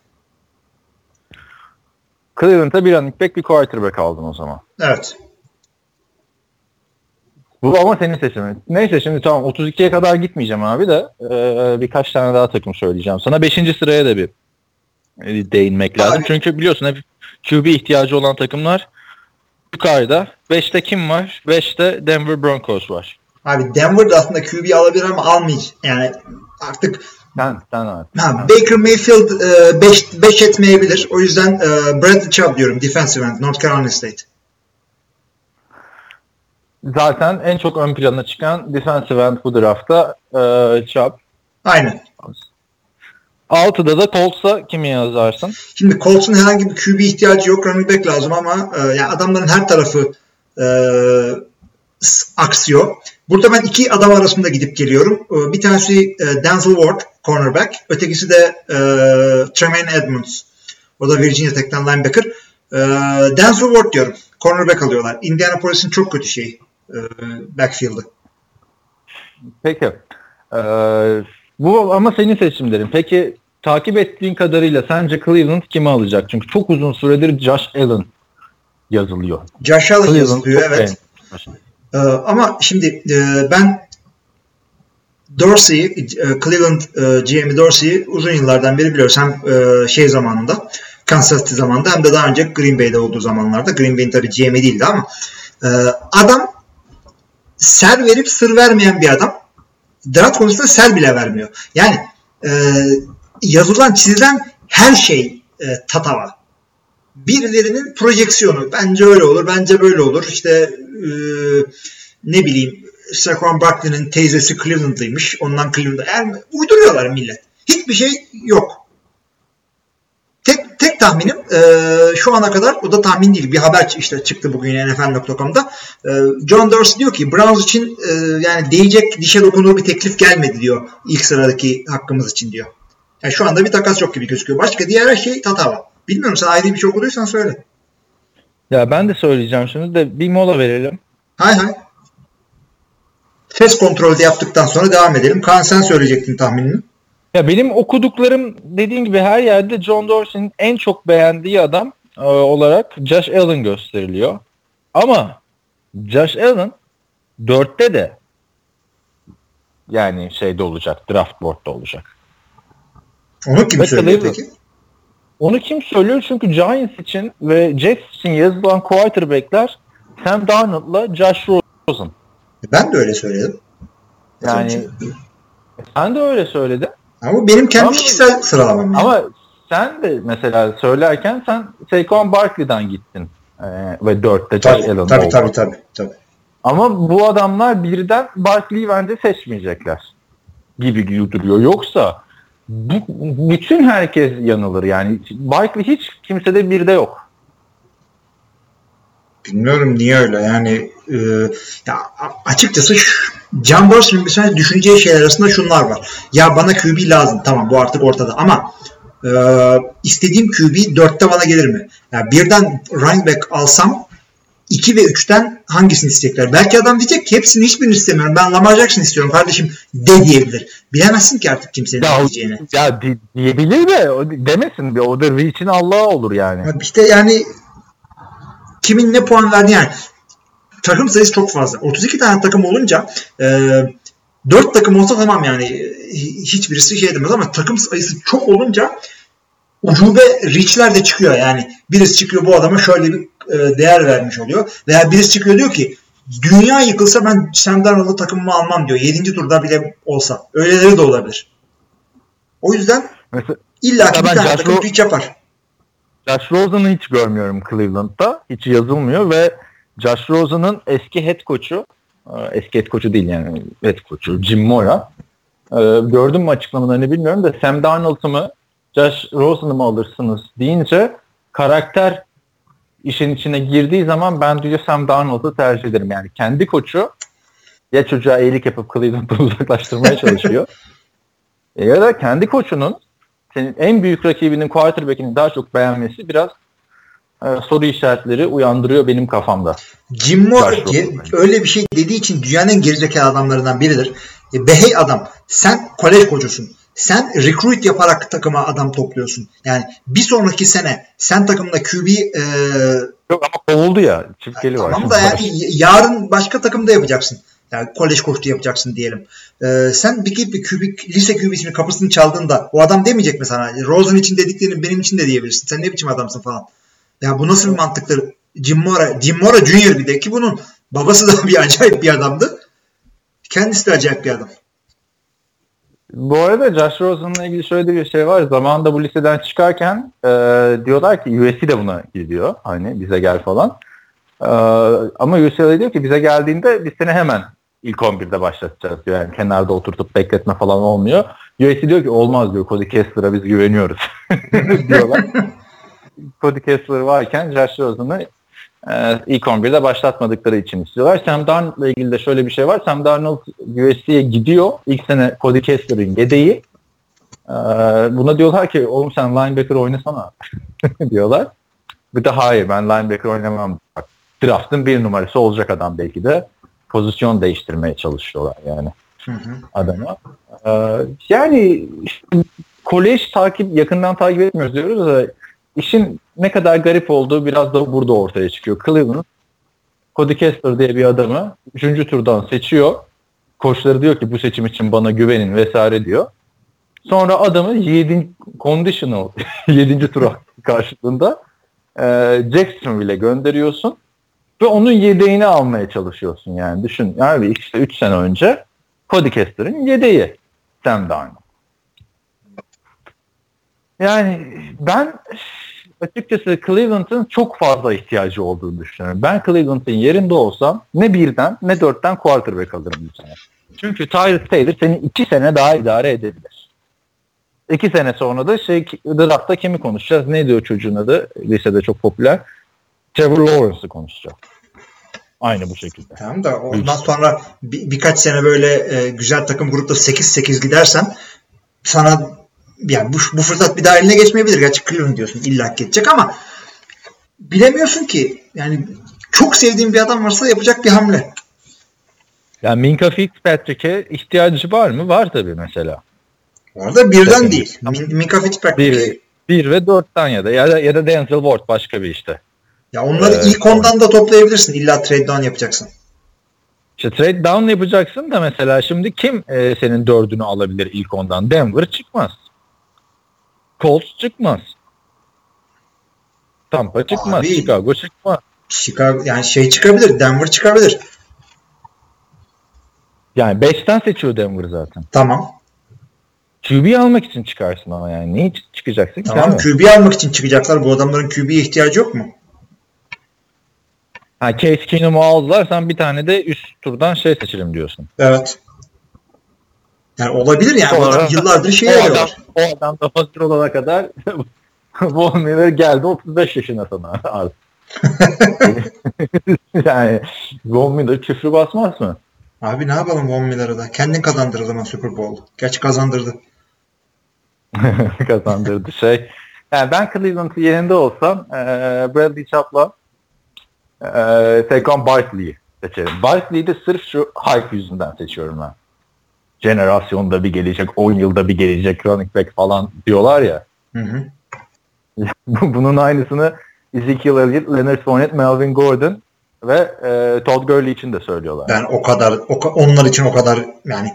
Cleveland'a bir running back bir quarterback aldın o zaman. Evet. Bu ama senin seçimin. Neyse şimdi tamam 32'ye kadar gitmeyeceğim abi de e, birkaç tane daha takım söyleyeceğim. Sana 5. sıraya da bir değinmek lazım. Abi. Çünkü biliyorsun hep QB ihtiyacı olan takımlar yukarıda. 5'te kim var? 5'te Denver Broncos var. Abi Denver'da aslında QB alabilir ama almayacak. Yani artık Sen, sen abi. ha, Baker Mayfield 5 5 etmeyebilir. O yüzden e, Bradley Chubb diyorum. Defensive end. North Carolina State. Zaten en çok ön plana çıkan defensive end bu draftta e, Chubb. Aynen. 6'da da Colts'a kimi yazarsın? Şimdi Colts'un herhangi bir QB ihtiyacı yok. Running back lazım ama e, yani adamların her tarafı e, aksıyor. Burada ben iki adam arasında gidip geliyorum. E, bir tanesi e, Denzel Ward, cornerback. Ötekisi de e, Tremaine Edmonds, O da Virginia Tech'ten linebacker. Ee, Denzel Ward diyorum. Cornerback alıyorlar. Indianapolis'in çok kötü şeyi. E, backfield'ı. Peki. Ee, bu ama senin seçimlerin. Peki takip ettiğin kadarıyla sence Cleveland kimi alacak? Çünkü çok uzun süredir Josh Allen yazılıyor. Josh Allen Cleveland yazılıyor evet. Ee, ama şimdi e, ben Dorsey'i, e, Cleveland e, GM'i Dorsey'i uzun yıllardan beri biliyoruz. Hem e, şey zamanında, Kansas City zamanında hem de daha önce Green Bay'de olduğu zamanlarda. Green Bay'in tabii GM'i değildi ama e, adam ser verip sır vermeyen bir adam. Draft konusunda ser bile vermiyor. Yani e, yazılan, çizilen her şey e, tatava birilerinin projeksiyonu. Bence öyle olur, bence böyle olur. İşte e, ne bileyim Saquon Barkley'nin teyzesi Cleveland'lıymış. Ondan Cleveland'a. Yani uyduruyorlar millet. Hiçbir şey yok. Tek tek tahminim e, şu ana kadar o da tahmin değil. Bir haber işte çıktı bugün NFL.com'da. E, John Dorsey diyor ki Browns için e, yani değecek dişe dokunur bir teklif gelmedi diyor. ilk sıradaki hakkımız için diyor. Yani şu anda bir takas yok gibi gözüküyor. Başka diğer her şey tatava. Bilmiyorum sen ayrı bir şey okuduysan söyle. Ya ben de söyleyeceğim şimdi de bir mola verelim. Hay hay. Ses kontrolü de yaptıktan sonra devam edelim. Kaan sen söyleyecektin tahminini. Ya benim okuduklarım dediğim gibi her yerde John Dorsey'nin en çok beğendiği adam e, olarak Josh Allen gösteriliyor. Ama Josh Allen dörtte de yani şeyde olacak, draft board'da olacak. Onu kim Ve söylüyor peki? Onu kim söylüyor? Çünkü Giants için ve Jets için yazılan quarterback'ler Sam Darnold'la Josh Rosen. Ben de öyle söyledim. Yani sen de öyle söyledin. Ama benim kendi Ama- kişisel sıralamam. Yani. Ama sen de mesela söylerken sen Saquon Barkley'den gittin. Ee, ve dörtte Josh Allen tabii, oldu. tabii, tabii, tabii. Ama bu adamlar birden Barkley'i bence seçmeyecekler gibi duruyor. Yoksa bütün herkes yanılır yani. Barkley hiç kimsede birde yok. Bilmiyorum niye öyle. Yani e, ya açıkçası şu- John Dorsey'nin mesela düşüneceği şeyler arasında şunlar var. Ya bana QB lazım. Tamam bu artık ortada ama e, istediğim QB 4'te bana gelir mi? Ya birden running back alsam 2 ve 3'ten hangisini isteyecekler? Belki adam diyecek ki hepsini hiçbirini istemiyorum. Ben Lamar Jackson istiyorum kardeşim de diyebilir. Bilemezsin ki artık kimsenin Ya, diyeceğini. ya di- diyebilir de demesin. O da için Allah'a olur yani. Ya İşte yani kimin ne puan verdi yani takım sayısı çok fazla. 32 tane takım olunca e, 4 takım olsa tamam yani hiçbirisi şey demez ama takım sayısı çok olunca ucube reach'ler de çıkıyor yani. Birisi çıkıyor bu adama şöyle bir e, değer vermiş oluyor. Veya birisi çıkıyor diyor ki dünya yıkılsa ben Sam Darnold'u takımıma almam diyor. 7. turda bile olsa. Öyleleri de olabilir. O yüzden Mesela illa ki bir tane Josh takım Ro- yapar. Josh Rosen'ı hiç görmüyorum Cleveland'da. Hiç yazılmıyor ve Josh Rosen'ın eski head coach'u e, eski head coach'u değil yani head coach'u Jim Mora. E, gördüm mü açıklamalarını bilmiyorum da Sam Darnold'u mu Josh Rosen'ı mı alırsınız deyince karakter işin içine girdiği zaman ben diyor Sam Darnold'u tercih ederim. Yani kendi koçu ya çocuğa iyilik yapıp Cleveland'dan uzaklaştırmaya çalışıyor ya da kendi koçunun senin en büyük rakibinin quarterback'ini daha çok beğenmesi biraz e, soru işaretleri uyandırıyor benim kafamda. Jim Moore öyle bir şey dediği için dünyanın en gerizekalı adamlarından biridir. E, behey adam. Sen kolej kocusun. Sen recruit yaparak takıma adam topluyorsun. Yani bir sonraki sene sen takımda QB e, Yok ama kovuldu ya. Çiftgeli var. tamam da yani yarın başka takımda yapacaksın. Yani kolej koçluğu yapacaksın diyelim. E, sen bir bir QB, lise QB'sinin kapısını çaldığında o adam demeyecek mi sana? Rosen için dediklerini benim için de diyebilirsin. Sen ne biçim adamsın falan. Ya bu nasıl bir mantıktır? Jim Mora, Jim Mora Junior bir de ki bunun babası da bir acayip bir adamdı. Kendisi de acayip bir adam. Bu arada Josh Rosen'la ilgili şöyle bir şey var. Zamanında bu liseden çıkarken e, diyorlar ki USC de buna gidiyor. Hani bize gel falan. E, ama UCLA diyor ki bize geldiğinde biz seni hemen ilk 11'de başlatacağız diyor. Yani kenarda oturtup bekletme falan olmuyor. USC diyor ki olmaz diyor. Cody Kessler'a biz güveniyoruz diyorlar. Cody Kessler varken Josh Rosen'ı e, ilk 11'de başlatmadıkları için istiyorlar. Sam Darnold'la ilgili de şöyle bir şey var. Sam Darnold USC'ye gidiyor. İlk sene Cody Kessler'ın yedeği. Ee, buna diyorlar ki oğlum sen linebacker oynasana diyorlar. Bir de hayır ben linebacker oynamam. Bak, draft'ın bir numarası olacak adam belki de. Pozisyon değiştirmeye çalışıyorlar yani Hı hı. adama. Ee, yani işte kolej takip yakından takip etmiyoruz diyoruz da işin ne kadar garip olduğu biraz da burada ortaya çıkıyor. Cleveland Cody Kessler diye bir adamı 3. turdan seçiyor. Koçları diyor ki bu seçim için bana güvenin vesaire diyor. Sonra adamı 7. conditional 7. tur karşılığında e, Jacksonville'e gönderiyorsun ve onun yedeğini almaya çalışıyorsun yani. Düşün yani işte 3 sene önce Cody Kessler'ın yedeği Sam Darnold. Yani ben açıkçası Cleveland'ın çok fazla ihtiyacı olduğunu düşünüyorum. Ben Cleveland'ın yerinde olsam ne birden ne dörtten quarterback alırım bu sene. Çünkü Tyrus Taylor seni iki sene daha idare edebilir. İki sene sonra da şey draftta kimi konuşacağız? Ne diyor çocuğun adı? Lisede çok popüler. Trevor Lawrence'ı konuşacağız. Aynı bu şekilde. Tamam da ondan sonra bir, birkaç sene böyle e, güzel takım grupta 8-8 gidersen sana yani bu, bu fırsat bir daha eline geçmeyebilir. Gerçi Cleveland diyorsun illa geçecek ama bilemiyorsun ki. Yani çok sevdiğim bir adam varsa yapacak bir hamle. Yani Minka Fitzpatrick'e ihtiyacı var mı? Var tabii mesela. Orada birden Tabii. değil. Min, Minka Fitzpatrick. Bir, bir ve dörtten ya da ya da, ya da Denzel Ward başka bir işte. Ya onları Evet, ilk ondan da toplayabilirsin. İlla trade down yapacaksın. İşte trade down yapacaksın da mesela şimdi kim e, senin dördünü alabilir ilk ondan? Denver çıkmaz. Colts çıkmaz. Tampa çıkmaz. Abi. Chicago çıkmaz. Chicago yani şey çıkabilir. Denver çıkabilir. Yani 5'ten seçiyor Denver zaten. Tamam. QB almak için çıkarsın ama yani. Niye çık- çıkacaksın ki Tamam. abi? QB almak için çıkacaklar. Bu adamların QB'ye ihtiyacı yok mu? Ha, Case Keenum'u aldılar. Sen bir tane de üst turdan şey seçelim diyorsun. Evet. Yani olabilir yani. Bu Sonra- adam yıllardır şey o adam, o adam da hazır olana kadar Von Miller geldi 35 yaşına sana artık. yani Von Miller küfrü basmaz mı? Abi ne yapalım Von Miller'ı da? Kendin kazandır o zaman Super Bowl. Gerçi kazandırdı. Kazandırdı şey. Yani ben Cleveland'ın yerinde olsam e, Bradley Chubb'la e, Saquon Barkley'i seçerim. Barkley'i de sırf şu hype yüzünden seçiyorum ben. Jenerasyonda bir gelecek, 10 yılda bir gelecek running back falan diyorlar ya. Hı hı. Bunun aynısını Ezekiel Elliott, Leonard Fournette, Melvin Gordon ve e, Todd Gurley için de söylüyorlar. Ben o kadar o, onlar için o kadar yani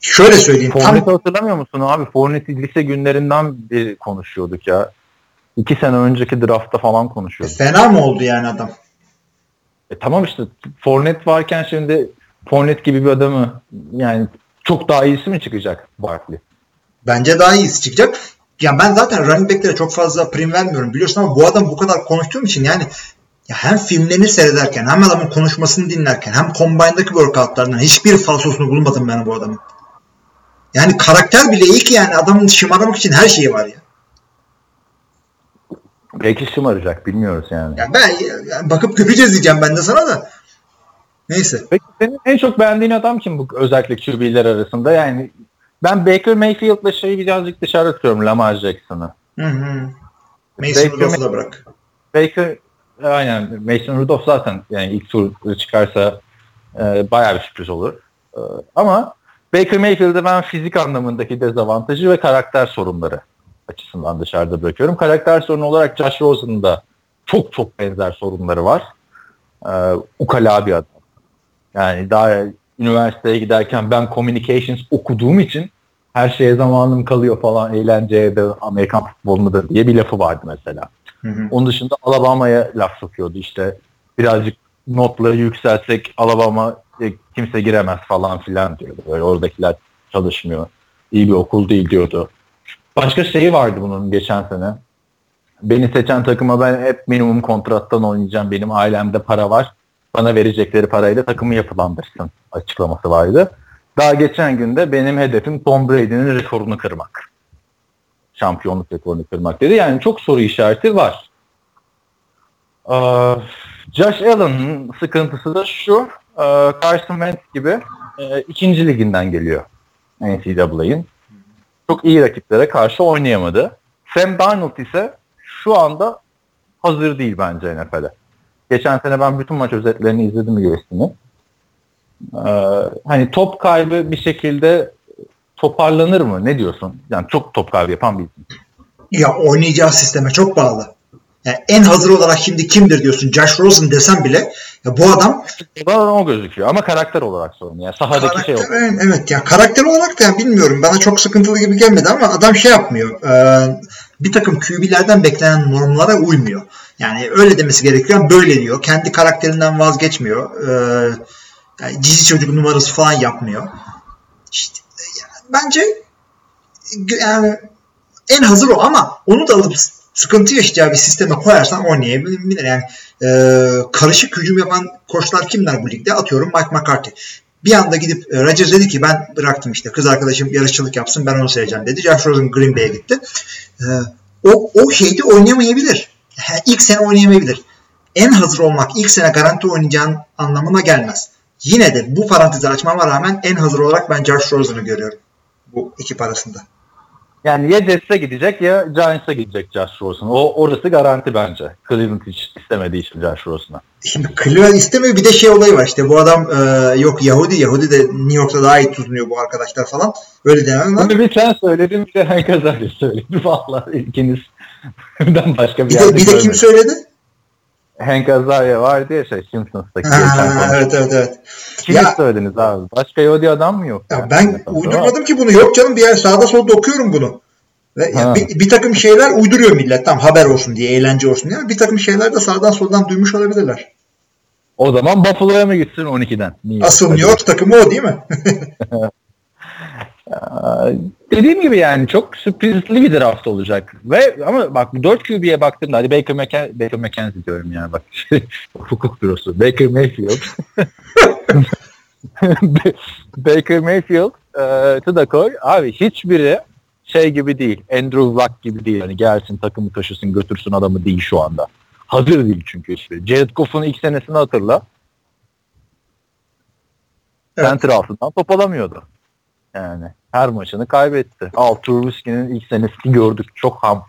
şöyle söyleyeyim tam Fournette'i hatırlamıyor musun abi? Fournette'i lise günlerinden bir konuşuyorduk ya. İki sene önceki draftta falan konuşuyorduk. fena mı oldu yani adam? E, tamam işte Fournette varken şimdi Fournette gibi bir adamı yani çok daha iyisi mi çıkacak Barkley? Bence daha iyisi çıkacak. Ya ben zaten running back'lere çok fazla prim vermiyorum biliyorsun ama bu adam bu kadar konuştuğum için yani ya hem filmlerini seyrederken hem adamın konuşmasını dinlerken hem combine'daki workoutlarından hiçbir falsosunu bulmadım ben bu adamın. Yani karakter bile iyi ki yani adamın şımarmak için her şeyi var ya. Belki şımaracak bilmiyoruz yani. Yani ben yani bakıp göreceğiz diyeceğim ben de sana da. Neyse. Peki senin en çok beğendiğin adam kim bu özellikle QB'ler arasında? Yani ben Baker Mayfield'la şeyi birazcık dışarı tutuyorum Lamar Jackson'ı. Hı hı. Mason Rudolph'u da bırak. Baker aynen Mason Rudolph zaten yani ilk tur çıkarsa e, bayağı bir sürpriz olur. E, ama Baker Mayfield'de ben fizik anlamındaki dezavantajı ve karakter sorunları açısından dışarıda bırakıyorum. Karakter sorunu olarak Josh Rosen'ın da çok çok benzer sorunları var. E, ukala bir adam. Yani daha üniversiteye giderken ben communications okuduğum için her şeye zamanım kalıyor falan eğlenceye de Amerikan futboluna da diye bir lafı vardı mesela. Hı hı. Onun dışında Alabama'ya laf sokuyordu işte birazcık notları yükseltsek Alabama e, kimse giremez falan filan diyordu. Böyle oradakiler çalışmıyor. İyi bir okul değil diyordu. Başka şeyi vardı bunun geçen sene. Beni seçen takıma ben hep minimum kontrattan oynayacağım. Benim ailemde para var. Bana verecekleri parayla takımı yapılandırsın açıklaması vardı. Daha geçen günde benim hedefim Tom Brady'nin rekorunu kırmak. Şampiyonluk rekorunu kırmak dedi. Yani çok soru işareti var. Ee, Josh Allen'ın sıkıntısı da şu. e, Carson Wentz gibi e, ikinci liginden geliyor NCAA'nin. çok iyi rakiplere karşı oynayamadı. Sam Darnold ise şu anda hazır değil bence NFL'e. Geçen sene ben bütün maç özetlerini izledim Lewis'ini. Ee, hani top kaybı bir şekilde toparlanır mı? Ne diyorsun? Yani çok top kaybı yapan bir isim. Ya oynayacağı sisteme çok bağlı. Yani en hazır olarak şimdi kimdir diyorsun Josh Rosen desem bile ya bu adam Bana o gözüküyor ama karakter olarak sorun. Yani sahadaki karakter, şey o. evet, ya karakter olarak da yani bilmiyorum bana çok sıkıntılı gibi gelmedi ama adam şey yapmıyor. Ee, bir takım QB'lerden beklenen normlara uymuyor. Yani öyle demesi gerekiyor böyle diyor. Kendi karakterinden vazgeçmiyor. Ee, yani cici çocuk numarası falan yapmıyor. İşte yani bence yani en hazır o ama onu da alıp sıkıntı yaşayacağı bir sisteme koyarsan oynayabilir. Yani e, karışık hücum yapan koçlar kimler bu ligde? Atıyorum Mike McCarthy. Bir anda gidip e, Rodgers dedi ki ben bıraktım işte kız arkadaşım yarışçılık yapsın ben onu seveceğim dedi. Josh Rosen Green Bay'e gitti. E, o, o şeyde oynayamayabilir. İlk sene oynayamayabilir. En hazır olmak ilk sene garanti oynayacağın anlamına gelmez. Yine de bu parantezi açmama rağmen en hazır olarak ben Josh Rosen'ı görüyorum. Bu ekip arasında. Yani ya Jets'e gidecek ya Giants'a gidecek Josh Rosen. O orası garanti bence. Cleveland hiç istemediği için Josh Rosen'a. Şimdi Cleveland istemiyor bir de şey olayı var işte bu adam e, yok Yahudi Yahudi de New York'ta daha iyi tutunuyor bu arkadaşlar falan. Öyle denen var. Bunu bir sen söyledin bir de Hank Azaria söyledi. Valla ikinizden başka bir, Bir yerde de, bir de kim söyledi? Hank Azaria vardı ya şey Simpsons'taki. Ha, evet evet evet. Kimi Ya- söylediniz abi? Başka Yodi adam mı yok? Ya yani? ben uydurmadım ki bunu. Yok canım bir yer sağda solda okuyorum bunu. Ve ya Ha. bir, bir takım şeyler uyduruyor millet. Tam haber olsun diye, eğlence olsun diye. Bir takım şeyler de sağdan soldan duymuş olabilirler. O zaman Buffalo'ya mı gitsin 12'den? Niye? Asıl New York takımı o değil mi? Aa, Dediğim gibi yani çok sürprizli bir draft olacak. Ve ama bak 4 QB'ye baktığımda hadi Baker, McKen Baker McKenzie diyorum yani bak hukuk bürosu. Baker Mayfield. Baker Mayfield e, da koy. Abi hiçbiri şey gibi değil. Andrew Luck gibi değil. Hani gelsin takımı taşısın götürsün adamı değil şu anda. Hazır değil çünkü hiçbiri. Jared Goff'un ilk senesini hatırla. Evet. Center altından top alamıyordu. Yani her maçını kaybetti. Al Trubisky'nin ilk senesini gördük. Çok ham.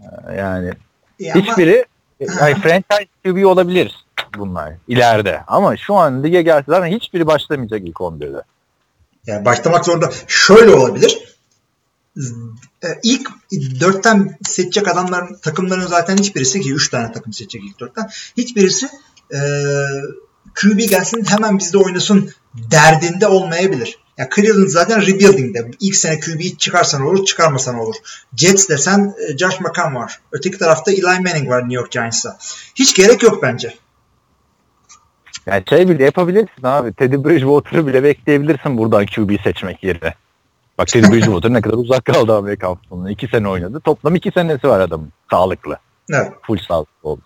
Ee, Yani Ya ama- hiçbiri yani franchise QB olabilir bunlar ileride. Ama şu an lige gelse zaten hiçbiri başlamayacak ilk 11'de. Yani başlamak zorunda. Şöyle olabilir. E, İlk dörtten seçecek adamların takımların zaten hiçbirisi ki üç tane takım seçecek ilk dörtten. Hiçbirisi e, QB gelsin hemen bizde oynasın derdinde olmayabilir. Ya Cleveland zaten rebuilding'de. İlk sene QB'yi çıkarsan olur, çıkarmasan olur. Jets desen e, Josh McCown var. Öteki tarafta Eli Manning var New York Giants'ta. Hiç gerek yok bence. Yani şey bile yapabilirsin abi. Teddy Bridgewater'ı bile bekleyebilirsin buradan QB seçmek yerine. Bak Teddy Bridgewater ne kadar uzak kaldı Amerikan futboluna. İki sene oynadı. Toplam iki senesi var adamın. Sağlıklı. Evet. Full sağlıklı oldu.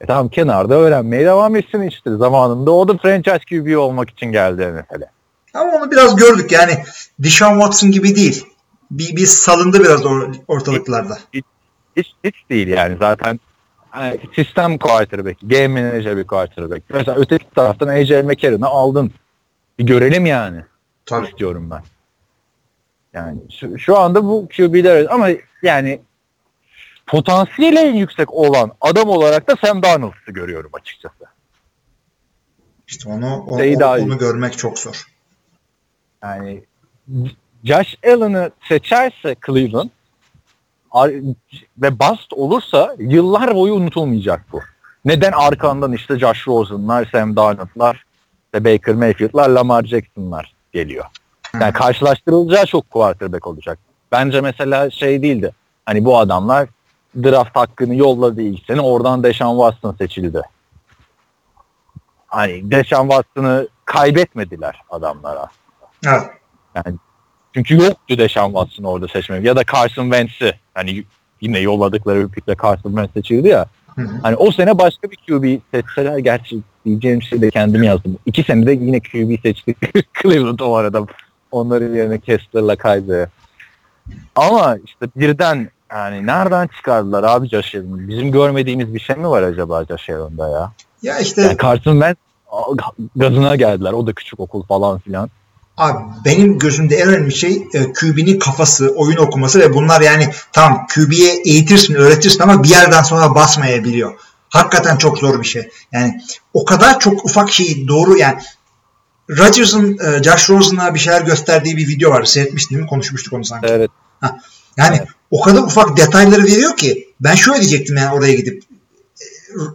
E tamam kenarda öğrenmeye devam etsin işte. Zamanında o da franchise QB olmak için geldi NFL'e. Ama onu biraz gördük yani Deshaun Watson gibi değil. Bir, bir salındı biraz or- ortalıklarda. Hiç, hiç değil yani zaten hani sistem quarterback, game manager bir quarterback. Mesela öteki taraftan AJ McCarron'ı aldın. Bir görelim yani. Tabii. istiyorum ben. Yani şu, şu anda bu QB'ler ama yani potansiyeli en yüksek olan adam olarak da Sam Darnold'u görüyorum açıkçası. İşte onu, o- o- onu görmek çok zor. Yani Josh Allen'ı seçerse Cleveland ve bust olursa yıllar boyu unutulmayacak bu. Neden arkandan işte Josh Rosen'lar, Sam Darnold'lar, işte Baker Mayfield'lar, Lamar Jackson'lar geliyor. Yani karşılaştırılacağı çok quarterback olacak. Bence mesela şey değildi. Hani bu adamlar draft hakkını yolladı ilk sene. Oradan Deshaun Watson seçildi. Hani Deshaun Watson'ı kaybetmediler adamlara. Evet. Yani çünkü yoktu Deshaun Watson'ı orada seçmek. Ya da Carson Wentz'i. Hani yine yolladıkları bir pikle Carson Wentz seçildi ya. Hı hı. Hani o sene başka bir QB seçseler gerçi diyeceğim şey de kendim yazdım. İki senede yine QB seçtik Cleveland o arada. Onların yerine Kessler'la kaydı. Ama işte birden yani nereden çıkardılar abi Josh Allen'ı? Bizim görmediğimiz bir şey mi var acaba Josh Allen'da ya? Ya işte Yani Carson Wentz gazına geldiler. O da küçük okul falan filan. Abi benim gözümde en önemli şey e, QB'nin kafası, oyun okuması ve bunlar yani tam QB'ye eğitirsin, öğretirsin ama bir yerden sonra basmayabiliyor. Hakikaten çok zor bir şey. Yani o kadar çok ufak şeyi doğru yani Rodgers'ın e, Josh Rosen'a bir şeyler gösterdiği bir video var. Seyretmiştin değil mi? Konuşmuştuk onu sanki. Evet. Yani Evet. o kadar ufak detayları veriyor ki ben şöyle diyecektim yani oraya gidip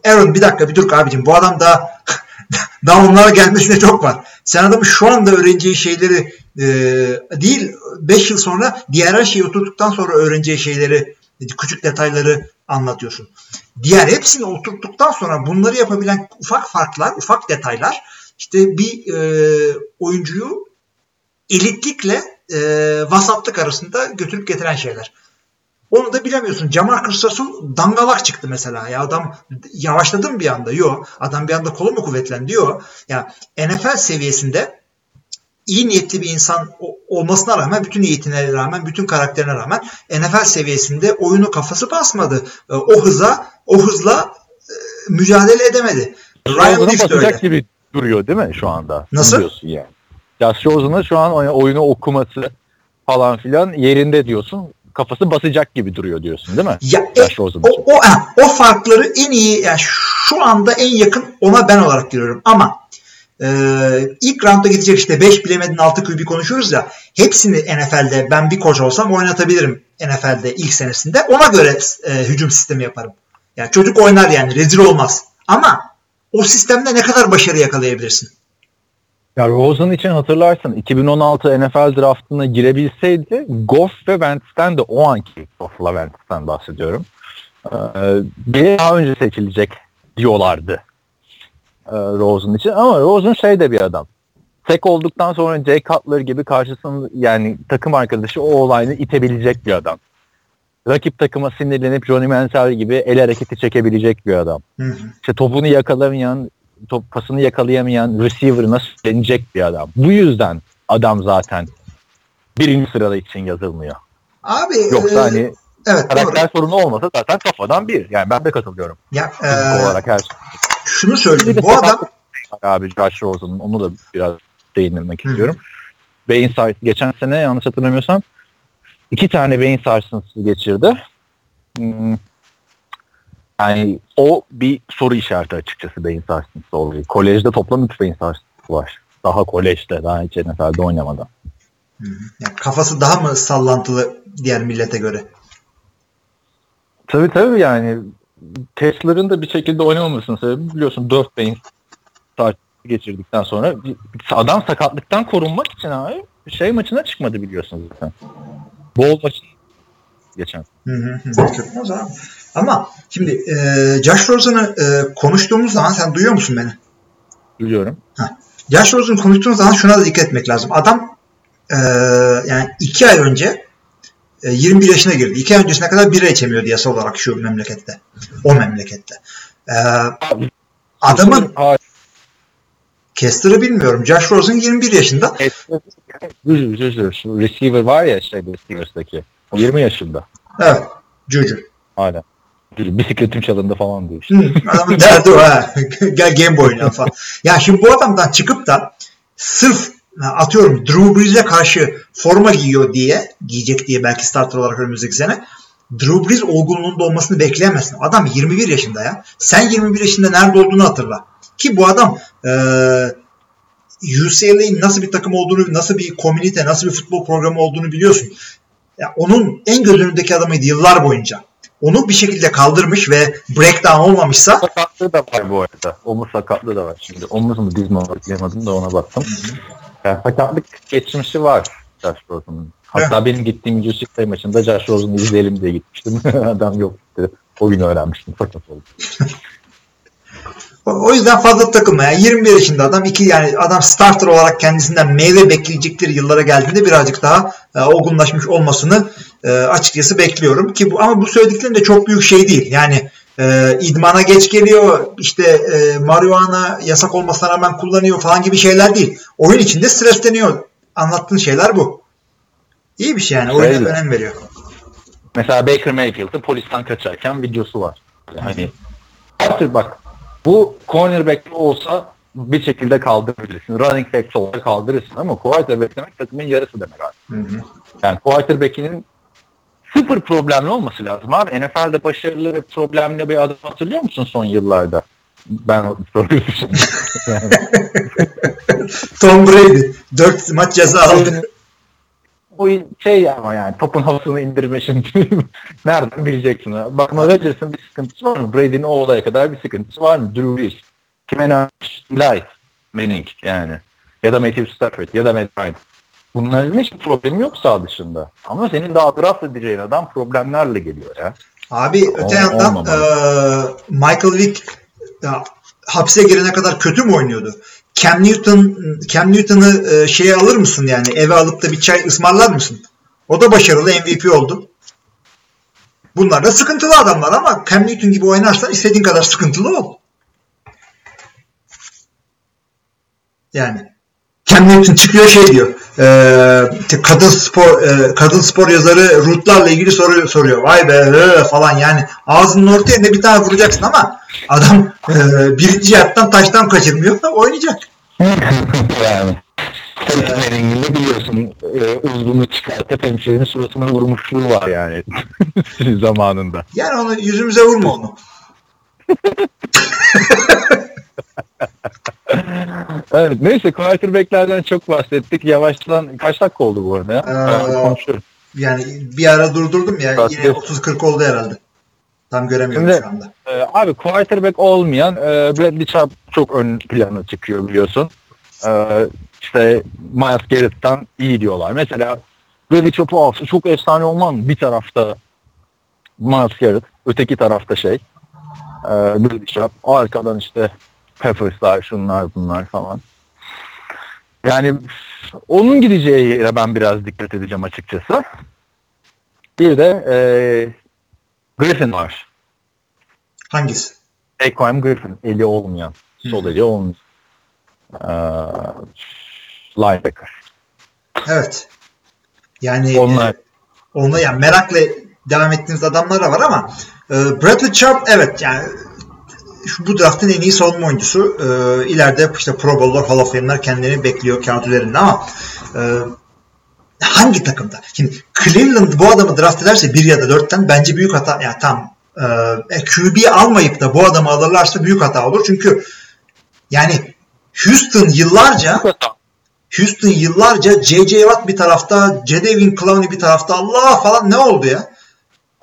Aaron bir dakika bir dur abicim bu adam daha daha onlara gelmesine çok var. Sen adamın şu anda öğreneceği şeyleri e, değil 5 yıl sonra diğer her şeyi oturduktan sonra öğreneceği şeyleri küçük detayları anlatıyorsun. Diğer hepsini oturttuktan sonra bunları yapabilen ufak farklar, ufak detaylar işte bir e, oyuncuyu elitlikle e, vasatlık arasında götürüp getiren şeyler. Onu da bilemiyorsun. Jamarcus Russell dangalak çıktı mesela. Ya adam yavaşladı mı bir anda? Yok. Adam bir anda kolu mu kuvvetlendi? Yok. Ya NFL seviyesinde iyi niyetli bir insan olmasına rağmen, bütün niyetine rağmen, bütün karakterine rağmen NFL seviyesinde oyunu kafası basmadı. E, O hıza, o hızla e, mücadele edemedi. Ryan Leaf de öyle. gibi duruyor değil mi şu anda? Nasıl? Diyorsun yani. Josh Rosen'ın şu an oy- oyunu okuması falan filan yerinde diyorsun. Kafası basacak gibi duruyor diyorsun değil mi? Ya, e, o, o, o farkları en iyi yani şu anda en yakın ona ben olarak görüyorum. Ama e, ilk roundda gidecek işte 5 bilemedin 6 QB konuşuyoruz ya hepsini NFL'de ben bir koç olsam oynatabilirim NFL'de ilk senesinde. Ona göre e, hücum sistemi yaparım. Yani çocuk oynar yani rezil olmaz. Ama o sistemde ne kadar başarı yakalayabilirsin? Ya Rosen için hatırlarsın 2016 NFL draftına girebilseydi Goff ve Wentz'ten de o anki Goff'la Wentz'ten bahsediyorum. Ee, bir daha önce seçilecek diyorlardı e, Rosen için ama Rosen şey de bir adam. Tek olduktan sonra Jay Cutler gibi karşısında yani takım arkadaşı o olayını itebilecek bir adam. Rakip takıma sinirlenip Johnny Manziel gibi el hareketi çekebilecek bir adam. Hı hı. İşte topunu yakalamayan, top pasını yakalayamayan receiver'ına denecek bir adam. Bu yüzden adam zaten birinci sırada için yazılmıyor. Abi Yoksa e, hani evet doğru. karakter sorunu olmasa zaten kafadan bir. Yani ben de katılıyorum. Ya, e, olarak her şey. şunu söyleyeyim. Bu adam Abi Josh Rosen'ın onu da biraz değinmek Hı. istiyorum. Beyin sarsıntısı geçen sene yanlış hatırlamıyorsam iki tane beyin sarsıntısı geçirdi. Hmm. Yani o bir soru işareti açıkçası beyin sarsıntısı olayı. Kolejde toplam 3 beyin sarsıntısı var. Daha kolejde, daha hiç NFL'de oynamadan. ya kafası daha mı sallantılı diğer millete göre? Tabii tabii yani Tesla'ların da bir şekilde oynamamasının sebebi biliyorsun 4 beyin sarsıntısı geçirdikten sonra adam sakatlıktan korunmak için abi şey maçına çıkmadı biliyorsunuz zaten. Bol maçı geçen. Hı hı hı. Çıkmaz abi. Ama şimdi e, Josh Rosen'ı e, konuştuğumuz zaman sen duyuyor musun beni? Biliyorum. Josh Rosen'ı konuştuğumuz zaman şuna da dikkat etmek lazım. Adam e, yani iki ay önce e, 21 yaşına girdi. İki ay öncesine kadar bira içemiyordu yasal olarak şu memlekette. O memlekette. E, adamın. Kester'ı bilmiyorum. Josh Rosen 21 yaşında. Receiver var ya şey Receivers'daki. O 20 yaşında. Evet. Cucu. Hala. Bisikletim çalındı falan diyor işte. Hı, adamın derdi o ha. Gel Game Boy oyna falan. Ya şimdi bu adamdan çıkıp da sırf atıyorum Drew Brees'e karşı forma giyiyor diye giyecek diye belki starter olarak önümüzdeki sene Drew Brees olgunluğunda olmasını bekleyemezsin. Adam 21 yaşında ya. Sen 21 yaşında nerede olduğunu hatırla. Ki bu adam e, UCLA'nin nasıl bir takım olduğunu, nasıl bir komünite, nasıl bir futbol programı olduğunu biliyorsun. Ya onun en göz önündeki adamıydı yıllar boyunca. Onu bir şekilde kaldırmış ve breakdown olmamışsa sakatlığı da var bu arada. Omuz sakatlığı da var şimdi. Omuz mu diz mi hatırlayamadım da ona baktım. Yani sakatlık geçmişi var Josh Rosen'ın. Hatta benim gittiğim UCLA maçında Josh Rosen'ı izleyelim diye gitmiştim. Adam yok dedi. O gün öğrenmiştim. Sakat oldu. O yüzden fazla takılma. Yani 21 yaşında adam iki yani adam starter olarak kendisinden meyve bekleyecektir yıllara geldiğinde birazcık daha e, olgunlaşmış olmasını e, açıkçası bekliyorum ki bu ama bu söylediklerim de çok büyük şey değil. Yani e, idmana geç geliyor işte e, marihuana yasak olmasına rağmen kullanıyor falan gibi şeyler değil. Oyun içinde stresleniyor. Anlattığın şeyler bu. İyi bir şey yani. Oyuna Öyle. önem veriyor. Mesela Baker Mayfield'ın polisten kaçarken videosu var. Yani artık bak bu cornerback olsa bir şekilde kaldırabilirsin. Running back olarak kaldırırsın ama quarterback demek takımın yarısı demek abi. Hı hı. Yani quarterback'inin sıfır problemli olması lazım abi. NFL'de başarılı ve problemli bir adam hatırlıyor musun son yıllarda? Ben yani, Tom Brady 4 maç ceza aldı. O şey ama yani topun havasını indirme şimdi nereden bileceksin? Bakma Rodgers'ın bir sıkıntısı var mı? Brady'nin o olaya kadar bir sıkıntısı var mı? Drew Brees, kime ne Light, Manning yani ya da Matthew Stafford ya da Matt Ryan. Bunların hiçbir problemi yok sağ dışında. Ama senin daha draft edeceğin adam problemlerle geliyor ya. Abi öte Ol- yandan eee, Michael Vick ya, hapse girene kadar kötü mü oynuyordu? Cam Newton Cam Newton'ı eee, şeye alır mısın yani eve alıp da bir çay ısmarlar mısın? O da başarılı MVP oldu. Bunlar da sıkıntılı adamlar ama Cam Newton gibi oynarsan istediğin kadar sıkıntılı ol. Yani Cam Newton çıkıyor şey diyor. eee, kadın spor eee, kadın spor yazarı Ruth'larla ilgili soru soruyor. Vay be ee, falan yani ağzının orta yerine bir tane vuracaksın ama adam eee, birinci yaptan taştan kaçırmıyor da oynayacak. yani. Manning'in biliyorsun e, uzvunu çıkartıp hemşirenin suratına vurmuşluğu var yani zamanında. Yani onu yüzümüze vurma onu. Evet neyse quarterback'lerden çok bahsettik. Yavaştan kaç dakika oldu bu arada ya? Ee, konuşuyorum. Yani bir ara durdurdum ya yine evet. 30-40 oldu herhalde. Tam göremiyorum Şimdi- şu anda. Ee, abi quarterback olmayan e, Bradley Chubb çok ön plana çıkıyor biliyorsun. Ee, işte Miles Garrett'tan iyi diyorlar. Mesela Bradley Chubb'u alsa çok efsane olmaz? Bir tarafta Miles Garrett, öteki tarafta şey e, Bradley Chubb, arkadan işte Peppers'lar, şunlar bunlar falan. Yani onun gideceği yere ben biraz dikkat edeceğim açıkçası. Bir de e, Griffin var. Hangisi? Equine Griffin. Eli olmayan. Sol Hı. eli olmayan. Ee, linebacker. Evet. Yani Onlar. e, ona yani merakla devam ettiğiniz adamlar da var ama e, Bradley Chubb evet yani şu bu draftın en iyi savunma oyuncusu. E, ileride işte Pro Bowl'lar, Hall of Fame'ler kendilerini bekliyor kağıt üzerinde ama e, hangi takımda? Şimdi Cleveland bu adamı draft ederse bir ya da dörtten bence büyük hata. Ya tam e, QB almayıp da bu adamı alırlarsa büyük hata olur. Çünkü yani Houston yıllarca Houston yıllarca J.J. Watt bir tarafta, Jadavion Clowney bir tarafta Allah falan ne oldu ya?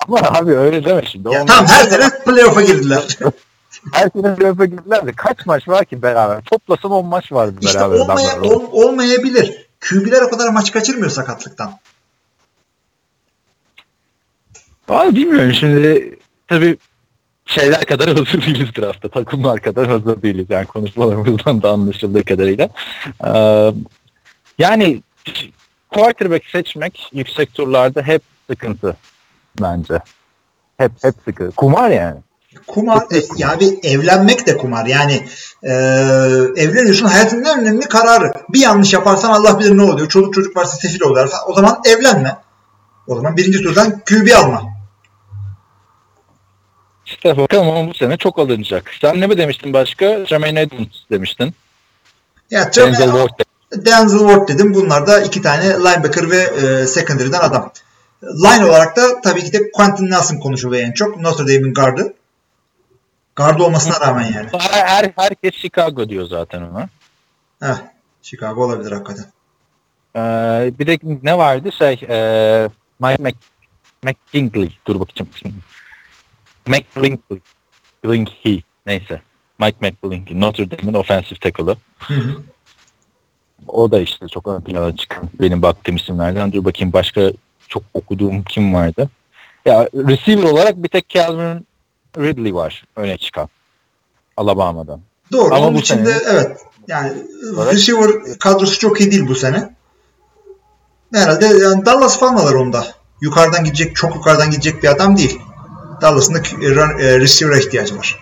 Ama abi öyle deme şimdi. ya tamam her sene playoff'a girdiler. her sene playoff'a girdiler de kaç maç var ki beraber? Toplasan 10 maç vardı işte beraber. olmaya, adamlarla. ol- olmayabilir. QB'ler o kadar maç kaçırmıyor sakatlıktan. Abi bilmiyorum şimdi tabii şeyler kadar hazır değiliz draftta. Takımlar kadar hazır değiliz. Yani konuşmalarımızdan da anlaşıldığı kadarıyla. Ee, yani quarterback seçmek yüksek turlarda hep sıkıntı bence. Hep hep sıkıntı. Kumar yani. Kumar, e, yani evlenmek de kumar. Yani e, evleniyorsun hayatının en önemli kararı. Bir yanlış yaparsan Allah bilir ne oluyor. Çoluk çocuk varsa sefil oluyor. O zaman evlenme. O zaman birinci turdan QB alma. İşte bakalım ama bu sene çok alınacak. Sen ne mi demiştin başka? Jermaine Edmonds demiştin. Ya, Denzel Ward. Denzel Ward dedim. Bunlar da iki tane linebacker ve e, secondary'den adam. Line olarak da tabii ki de Quentin Nelson konuşuluyor en çok. Notre Dame'in gardı. Gardı olmasına rağmen yani. Her, her, herkes Chicago diyor zaten ona. Heh, Chicago olabilir hakikaten. Ee, bir de ne vardı şey e, Mike Mc, McKinley dur bakayım şimdi. McBlinkley Blinky neyse Mike McBlinky Notre Dame'in offensive tackle'ı. O da işte çok ön plana çıkan benim baktığım isimlerden. Dur bakayım başka çok okuduğum kim vardı? Ya receiver olarak bir tek Calvin Ridley var öne çıkan. Alabama'dan. Doğru. Ama Onun bu içinde sene- evet yani Evet. receiver kadrosu çok iyi değil bu sene. Herhalde yani Dallas falan alır onda. Yukarıdan gidecek, çok yukarıdan gidecek bir adam değil. Dallas'ın da run- e, receiver'a ihtiyacı var.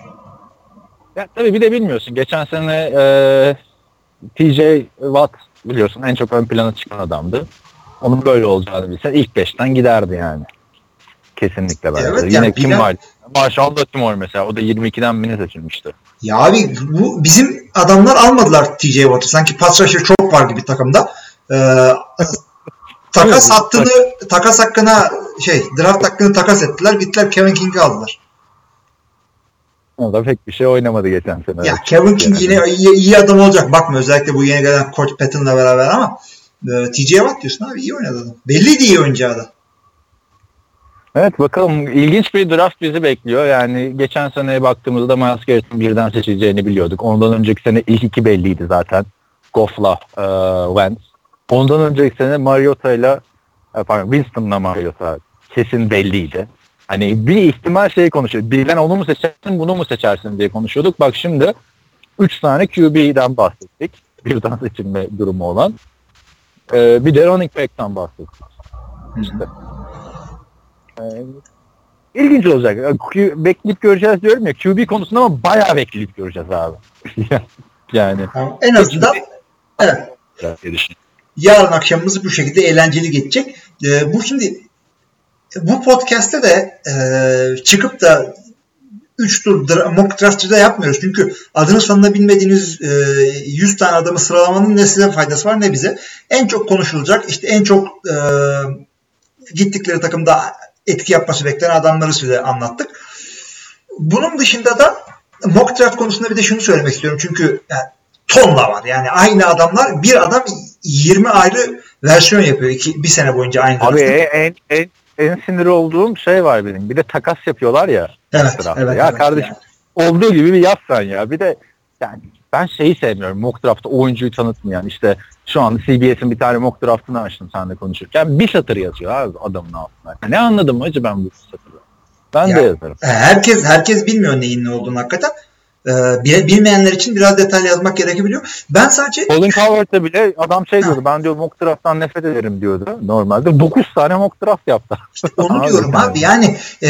Ya tabii bir de bilmiyorsun. Geçen sene e, TJ Watt biliyorsun en çok ön plana çıkan adamdı. Onun böyle olacağını bilse ilk beşten giderdi yani. Kesinlikle bence. Evet, Yine yani kim bilen- var? Marshall Latimore mesela. O da 22'den bine seçilmişti. Ya abi bu bizim adamlar almadılar TJ Watt'ı. Sanki pass rusher çok var gibi takımda. Ee, takas hattını takas hakkına şey draft hakkını takas ettiler. Gittiler Kevin King'i aldılar. O da pek bir şey oynamadı geçen sene. Ya Kevin King yine iyi, iyi adam olacak. Bakma özellikle bu yeni gelen Coach Patton'la beraber ama e, TJ Watt diyorsun abi iyi oynadı adam. Belliydi iyi oyuncağı da. Evet bakalım ilginç bir draft bizi bekliyor. Yani geçen seneye baktığımızda Miles Garrett'ın birden seçileceğini biliyorduk. Ondan önceki sene ilk iki belliydi zaten. Goff'la e, Wentz. Ondan önceki sene Mariota'yla e, pardon Winston'la Mariota kesin belliydi. Hani bir ihtimal şey konuşuyor. Birden onu mu seçersin bunu mu seçersin diye konuşuyorduk. Bak şimdi 3 tane QB'den bahsettik. Birden seçilme durumu olan. E, bir de running back'tan bahsettik. İşte. İlginç olacak. Bekleyip göreceğiz diyorum ya. QB konusunda ama bayağı bekleyip göreceğiz abi. yani. En azından evet, yarın akşamımız bu şekilde eğlenceli geçecek. Ee, bu şimdi bu podcast'te de e, çıkıp da 3 tur dra- mock draft'ı da yapmıyoruz. Çünkü adını sonunda bilmediğiniz e, 100 tane adamı sıralamanın ne size faydası var ne bize. En çok konuşulacak işte en çok e, gittikleri takımda etki yapması beklenen adamları size anlattık. Bunun dışında da mock draft konusunda bir de şunu söylemek istiyorum. Çünkü yani, tonla var. Yani aynı adamlar bir adam 20 ayrı versiyon yapıyor. iki, bir sene boyunca aynı Abi draftı. en, en, en sinir olduğum şey var benim. Bir de takas yapıyorlar ya. Evet, evet, ya evet, kardeşim olduğu gibi bir yap sen ya. Bir de yani ben şeyi sevmiyorum. Mock draft'ta oyuncuyu tanıtmayan. işte şu anda CBS'in bir tane mock draft'ını açtım seninle konuşurken. Bir satır yazıyor abi adamın altına. Ne anladım acı ben bu satırı? Ben Ya, de yazarım. E, Herkes herkes bilmiyor neyin ne olduğunu hakikaten. Ee, bil- bilmeyenler için biraz detaylı yazmak gerekebiliyor. Ben sadece Colin Cowherd'da bile adam şey diyordu. Ben diyor mock draft'tan nefret ederim diyordu. Normalde 9 tane mock draft yaptı. onu Abi, diyorum abi. Yani e,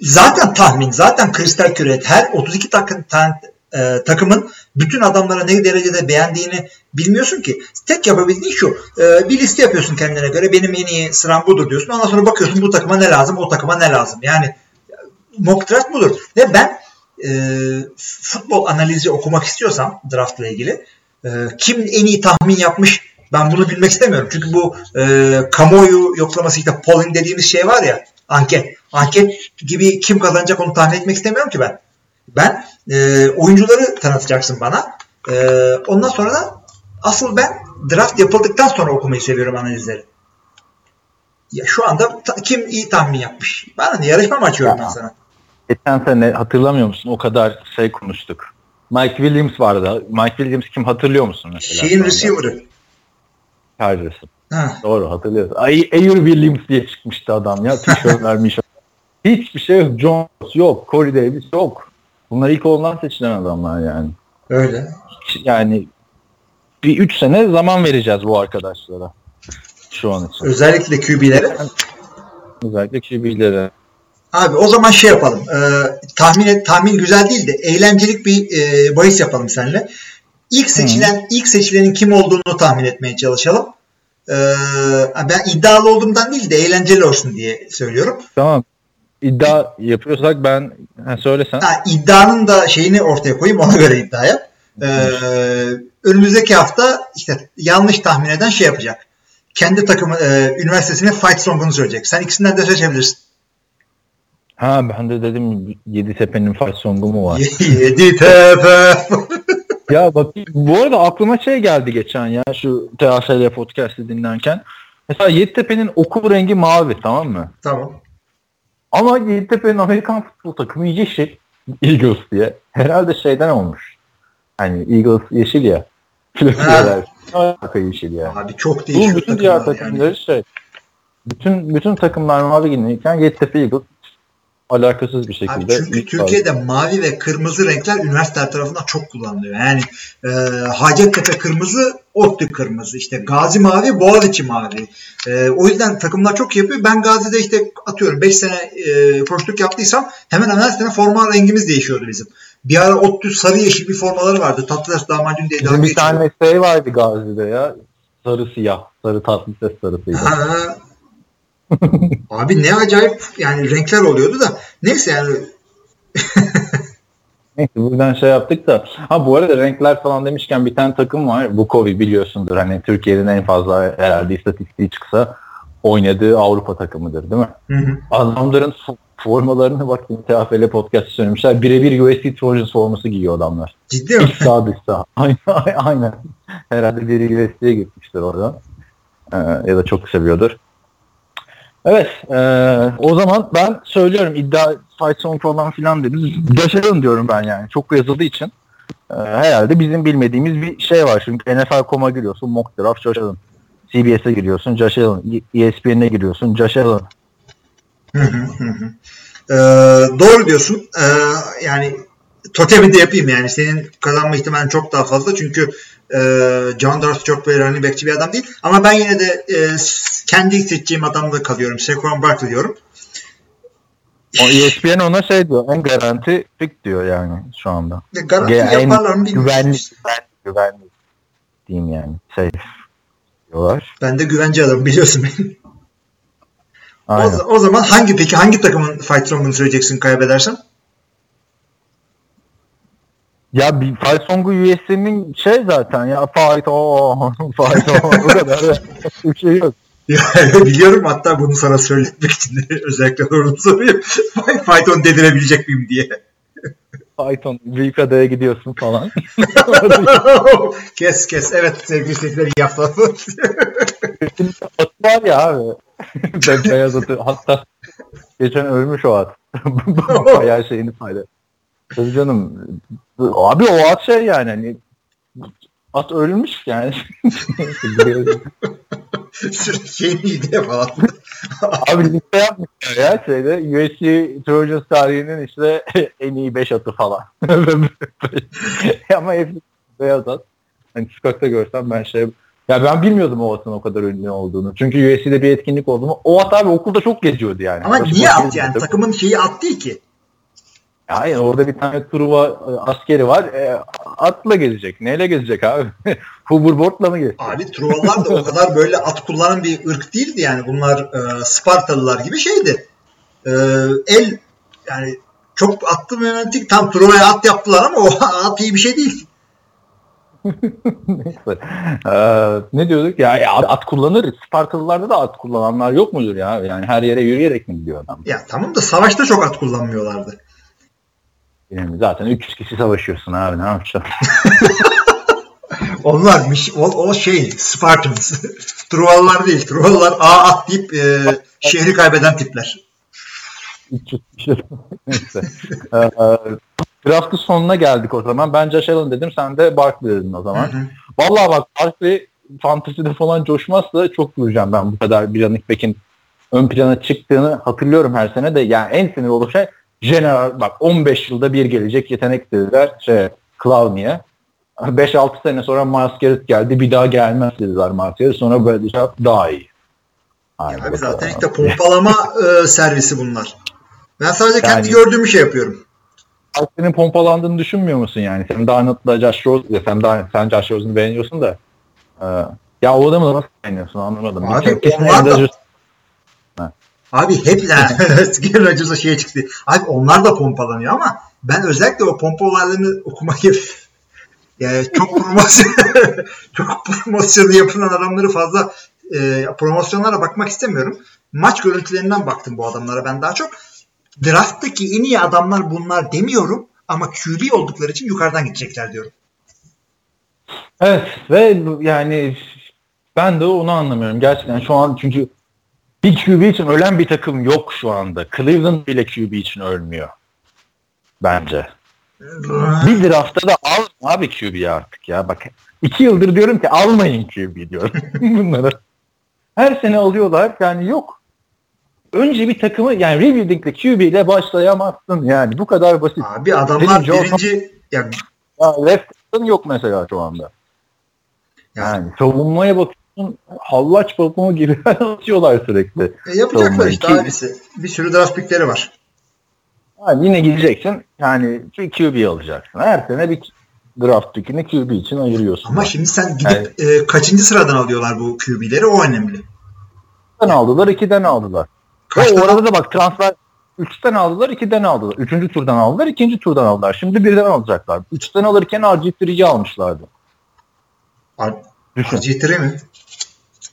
zaten tahmin, zaten kristal küre her 32 takım, ta- e, takımın bütün adamlara ne derecede beğendiğini bilmiyorsun ki. Tek yapabildiğin şu. e, bir liste yapıyorsun kendine göre. Benim en iyi sıram budur diyorsun. Ondan sonra bakıyorsun bu takıma ne lazım, o takıma ne lazım. Yani mock draft budur. Ve ben e, futbol analizi okumak istiyorsam draftla ilgili e, kim en iyi tahmin yapmış ben bunu bilmek istemiyorum. Çünkü bu e, kamuoyu yoklaması işte polling dediğimiz şey var ya anket. Anket gibi kim kazanacak onu tahmin etmek istemiyorum ki ben. Ben e, oyuncuları tanıtacaksın bana. E, ondan sonra da asıl ben draft yapıldıktan sonra okumayı seviyorum analizleri. Ya şu anda ta- kim iyi tahmin yapmış? Bana ne yarışma mı açıyorum ben sana? Geçen sene hatırlamıyor musun? O kadar şey konuştuk. Mike Williams vardı. Mike Williams kim hatırlıyor musun mesela? Şeyin receiver'ı. Chargers'ın. Ha. Doğru hatırlıyorsun. Ay, Ayer Williams diye çıkmıştı adam ya. Tişört vermiş. Hiçbir şey yok. Jones yok. Corey Davis yok. Bunlar ilk ondan seçilen adamlar yani. Öyle. Yani bir 3 sene zaman vereceğiz bu arkadaşlara. Şu an için. Özellikle QB'lere. Özellikle QB'lere. Abi o zaman şey yapalım. Ee, tahmin tahmin güzel değil de eğlencelik bir e, bahis yapalım seninle. İlk seçilen ilk seçilenin kim olduğunu tahmin etmeye çalışalım. Ee, ben iddialı olduğumdan değil de eğlenceli olsun diye söylüyorum. Tamam. İddia yapıyorsak ben ha, söylesen. Ha, iddianın da şeyini ortaya koyayım ona göre iddiaya. Ee, önümüzdeki hafta işte yanlış tahmin eden şey yapacak. Kendi takımı e, üniversitesinin fight song'unu söyleyecek. Sen ikisinden de seçebilirsin. Ha ben de dedim Yeditepe'nin fight song'u mu var? Yedi tepe. ya bak bu arada aklıma şey geldi geçen ya şu THL podcast'i dinlerken. Mesela Yeditepe'nin okul rengi mavi tamam mı? tamam. Ama Yeditepe'nin Amerikan futbol takımı yeşil. Eagles diye. Herhalde şeyden olmuş. Hani Eagles yeşil ya. Arka yeşil ya. Abi çok Bu değişiyor bütün diğer takımlar yani. takımları şey. Bütün bütün takımlar mavi giyinirken Yeditepe Eagles alakasız bir şekilde. Abi çünkü Türkiye'de mavi ve kırmızı renkler üniversiteler tarafından çok kullanılıyor. Yani e, Hacettepe kırmızı, ODTÜ kırmızı, işte Gazi mavi, Boğaziçi mavi. E, o yüzden takımlar çok yapıyor. Ben Gazi'de işte atıyorum 5 sene e, koçluk yaptıysam hemen hemen her sene forma rengimiz değişiyordu bizim. Bir ara ODTÜ sarı yeşil bir formaları vardı. Tatlıtaş damacın diye Bizim bir tane şey vardı Gazi'de ya. Sarı siyah. Sarı tatlı ses sarısıydı. Abi ne acayip yani renkler oluyordu da neyse yani Neyse buradan şey yaptık da. Ha bu arada renkler falan demişken bir tane takım var. Bukovi biliyorsundur. Hani Türkiye'nin en fazla herhalde istatistiği çıksa oynadığı Avrupa takımıdır değil mi? Hı hı. Adamların formalarını bak TFL podcast söylemişler. Birebir USC Trojans forması giyiyor adamlar. ciddi mi? İç sağ dış sağ. Aynen. aynen. Herhalde biri USC'ye gitmiştir orada. Ee, ya da çok seviyordur. Evet. e, o zaman ben söylüyorum iddia fight song falan filan dediniz. Yaşayalım diyorum ben yani. Çok yazıldığı için. e, herhalde bizim bilmediğimiz bir şey var. Çünkü NFL.com'a giriyorsun. Mock draft Josh Allen. CBS'e giriyorsun. Josh Allen. ESPN'e giriyorsun. Josh Allen. Ee, doğru diyorsun. Ee, yani totemi de yapayım yani. Senin kazanma ihtimalin çok daha fazla. Çünkü e, John Dorsey çok böyle running backçi bir adam değil. Ama ben yine de e, kendi seçeceğim adamda kalıyorum. Saquon Barkley diyorum. O ESPN ona şey diyor. En garanti pick diyor yani şu anda. Ve Garanti Ge- yaparlar mı bilmiyorum. Güvenli, güvenli, güvenli diyeyim yani. Safe diyorlar. Ben de güvence adamı biliyorsun beni. Aynen. O, o zaman hangi peki hangi takımın fight song'unu söyleyeceksin kaybedersen? Ya bir fight song'u USC'nin şey zaten ya fight o fight o kadar da bir şey yok. Ya, biliyorum hatta bunu sana söyletmek için özellikle sorunu soruyorum. Fight on dedirebilecek miyim diye. Python büyük adaya gidiyorsun falan. kes kes. Evet sevgili seyirciler iyi haftalar. At var ya abi. ben beyaz atı hatta geçen ölmüş o at. Bayağı şeyini paylaş. Tabii canım. Abi o at şey yani hani at ölmüş yani. şey miydi falan. Abi liste yapmışlar ya şeyde UFC Trojans tarihinin işte en iyi 5 atı falan. Ama hep beyaz at. Hani sokakta görsem ben şey ya ben bilmiyordum o atın o kadar ünlü olduğunu. Çünkü UFC'de bir etkinlik oldu mu o at abi okulda çok geziyordu yani. Ama Başı niye at yani? Takımın şeyi at değil ki. Ya Hayır orada bir tane Truva e, askeri var. E, atla gezecek. Neyle gezecek abi? Hoverboard'la mı gezecek? Abi Truvalılar da o kadar böyle at kullanan bir ırk değildi yani. Bunlar e, Spartalılar gibi şeydi. E, el yani çok attı yönetik tam Truva'ya at yaptılar ama o at iyi bir şey değil. Neyse. Ee, ne diyorduk? Ya, ya at kullanır. Spartalılarda da at kullananlar yok mudur ya? Yani her yere yürüyerek mi gidiyor adam? Ya tamam da savaşta çok at kullanmıyorlardı. Yani zaten 300 kişi savaşıyorsun abi ne yapacaksın? Onlarmış. O, o şey Spartans. Truvalılar değil. Truvalılar A at deyip e, şehri kaybeden tipler. 300 kişi. Neyse. Ee, draft'ın sonuna geldik o zaman. Ben Josh Allen dedim. Sen de Barkley dedin o zaman. Hı hı. Vallahi bak Barkley fantezide falan coşmazsa çok duracağım ben bu kadar bir running back'in ön plana çıktığını hatırlıyorum her sene de. Yani en sinir olduğum şey General bak 15 yılda bir gelecek yetenek dediler şey Clowney'e. 5-6 sene sonra Miles Garrett geldi. Bir daha gelmez dediler Miles. Sonra böyle daha iyi. Abi bakalım. zaten işte pompalama e, servisi bunlar. Ben sadece kendi Yani- gördüğümü şey yapıyorum. Barkley'nin pompalandığını düşünmüyor musun yani? Sen daha Arnold'la Josh Rose sen daha sen Josh Rose'unu beğeniyorsun da e, ya o adamı nasıl beğeniyorsun anlamadım. Abi, onlar da- Abi hep Gary Rodgers'a şeye çıktı. Abi onlar da pompalanıyor ama ben özellikle o pompa olaylarını okumayı yani çok promosyon çok promosyonu yapılan adamları fazla e, promosyonlara bakmak istemiyorum. Maç görüntülerinden baktım bu adamlara ben daha çok. Draft'taki en iyi adamlar bunlar demiyorum ama QB oldukları için yukarıdan gidecekler diyorum. Evet ve yani ben de onu anlamıyorum. Gerçekten şu an çünkü bir QB için ölen bir takım yok şu anda. Cleveland bile QB için ölmüyor. Bence. Bir draftta da al abi QB'yi artık ya. Bak iki yıldır diyorum ki almayın QB diyorum bunları. Her sene alıyorlar yani yok. Önce bir takımı yani rebuilding'le QB ile başlayamazsın yani bu kadar basit. Abi adamlar Birinci olsam- birinci ya, Ya left yok mesela şu anda. Yani savunmaya bakıyorsun hallaç bakma gibi atıyorlar sürekli. e, yapacaklar işte abisi. Bir sürü draft pickleri var. Yani yine gideceksin yani bir QB alacaksın. Her sene bir draft pickini QB için ayırıyorsun. Ama şimdi sen gidip e, kaçıncı sıradan alıyorlar bu QB'leri o önemli. 3'ten aldılar, 2'den aldılar. Kaçtan Ve orada da bak transfer 3'ten aldılar, 2'den aldılar. 3. turdan aldılar, 2. turdan aldılar. Şimdi birden alacaklar. 3'ten alırken RG3'yi almışlardı. Ar- Düşün. RG3 mi?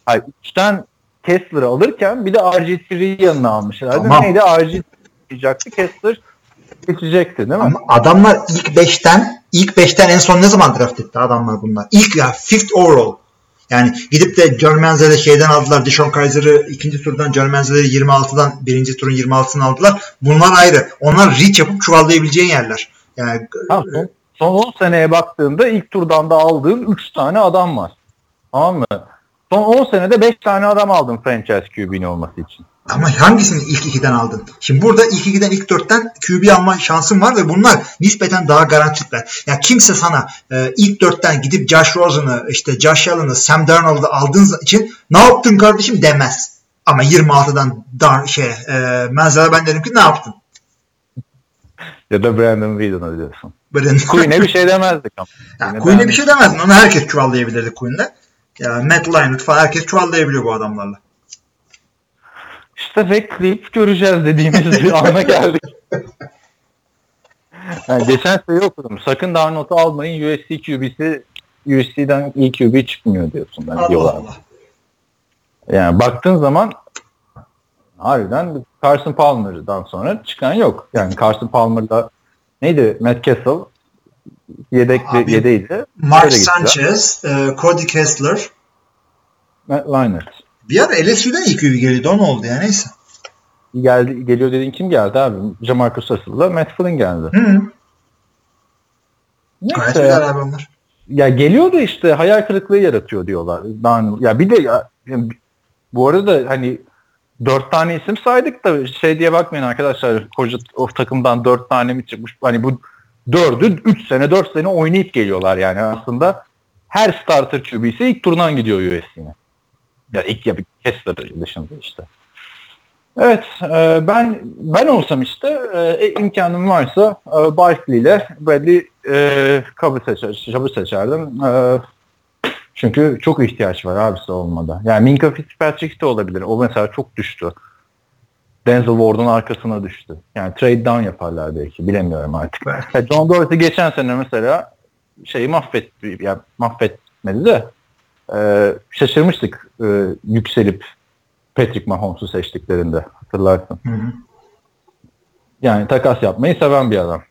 Hayır, 3'ten Kessler'ı alırken bir de RG3'yi yanına almışlardı. Tamam. Neydi? RG3 diyecekti. Kessler geçecekti değil mi? Ama adamlar ilk 5'ten ilk 5'ten en son ne zaman draft etti adamlar bunlar? İlk ya fifth overall. Yani gidip de Germanze'de şeyden aldılar. Dishon Kaiser'ı ikinci turdan Germanze'leri 26'dan birinci turun 26'sını aldılar. Bunlar ayrı. Onlar reach yapıp çuvallayabileceğin yerler. Yani Ha, son, son 10 seneye baktığında ilk turdan da aldığın 3 tane adam var. Tamam mı? Son 10 senede 5 tane adam aldın franchise QB'nin olması için. ama hangisini ilk ikiden aldın? Şimdi burada ilk ikiden ilk dörtten QB alma şansın var ve bunlar nispeten daha garantikler. Yani kimse sana e, ilk dörtten gidip Josh Rosen'ı, işte Josh Allen'ı, Sam Darnold'u aldığın için ne yaptın kardeşim demez. Ama 26'dan dar, şey, e, Manzara ben derim ki ne yaptın? Ya da Brandon Whedon'a diyorsun. Böyle, Queen'e bir şey demezdik ama. yani bir şey demezdin. Onu herkes çuvallayabilirdi Queen'le. Ya Matt Leinart falan herkes çuvallayabiliyor bu adamlarla. İşte bekleyip göreceğiz dediğimiz bir ana geldik. Yani geçen sene okudum. Sakın Darnold'u almayın. USC QB'si USC'den iyi QB çıkmıyor diyorsun. Ben Allah diyorlar. Allah. Yani baktığın zaman harbiden Carson Palmer'dan sonra çıkan yok. Yani Carson Palmer'da neydi? Matt Castle yedekli Abi, yedeydi. Mark. Sanchez, e, Cody Kessler. Matt Leinart. Bir ara LSU'dan iyi QB geliyordu. O ne oldu ya neyse. Geldi, geliyor dediğin kim geldi abi? Jamarcus Russell'la Matt Flynn geldi. Hı -hı. Neyse Gayet güzel abi onlar. ya geliyor da işte hayal kırıklığı yaratıyor diyorlar. Ya bir de ya, bu arada hani dört tane isim saydık da şey diye bakmayın arkadaşlar koca o takımdan dört tane mi çıkmış hani bu dördü üç sene dört sene oynayıp geliyorlar yani aslında her starter QB'si ilk turdan gidiyor USC'ne. Ya ilk ya bir Kessler dışında işte. Evet e, ben ben olsam işte e, imkanım varsa e, Barkley ile Bradley e, Cobb'ı seçer, Cobb'ı seçerdim. E, çünkü çok ihtiyaç var abisi olmada. Yani Minka Fitzpatrick de olabilir. O mesela çok düştü. Denzel Ward'un arkasına düştü. Yani trade down yaparlar belki. Bilemiyorum artık. Ya John Dorsey geçen sene mesela şeyi mahvetti. Yani mahvetmedi de e, şaşırmıştık e, yükselip Patrick Mahomes'u seçtiklerinde hatırlarsın. Hı -hı. Yani takas yapmayı seven bir adam.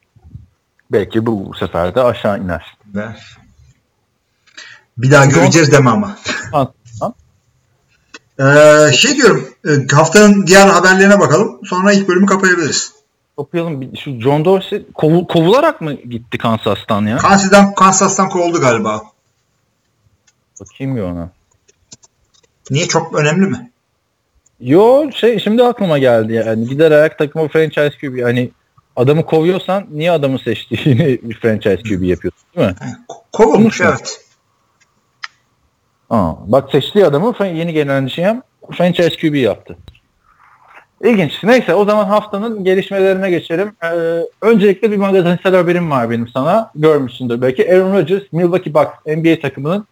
Belki bu, bu sefer de aşağı iner. Ve Bir daha göreceğiz deme ama. Ee, şey diyorum e, haftanın diğer haberlerine bakalım. Sonra ilk bölümü kapayabiliriz. Bir- Şu John Dorsey kovu- kovularak mı gitti Kansas'tan ya? Kansas'tan, Kansas'tan kovuldu galiba. Bakayım bir ona. Niye? Çok önemli mi? Yo şey şimdi aklıma geldi yani giderek takıma franchise QB hani adamı kovuyorsan niye adamı seçtiğini bir franchise QB yapıyorsun değil mi? Kovulmuş evet. Bak seçtiği adamı yeni gelen GM franchise QB yaptı. İlginç. Neyse o zaman haftanın gelişmelerine geçelim. Ee, öncelikle bir magazinsel haberim var benim sana. Görmüşsündür belki. Aaron Rodgers Milwaukee Bucks NBA takımının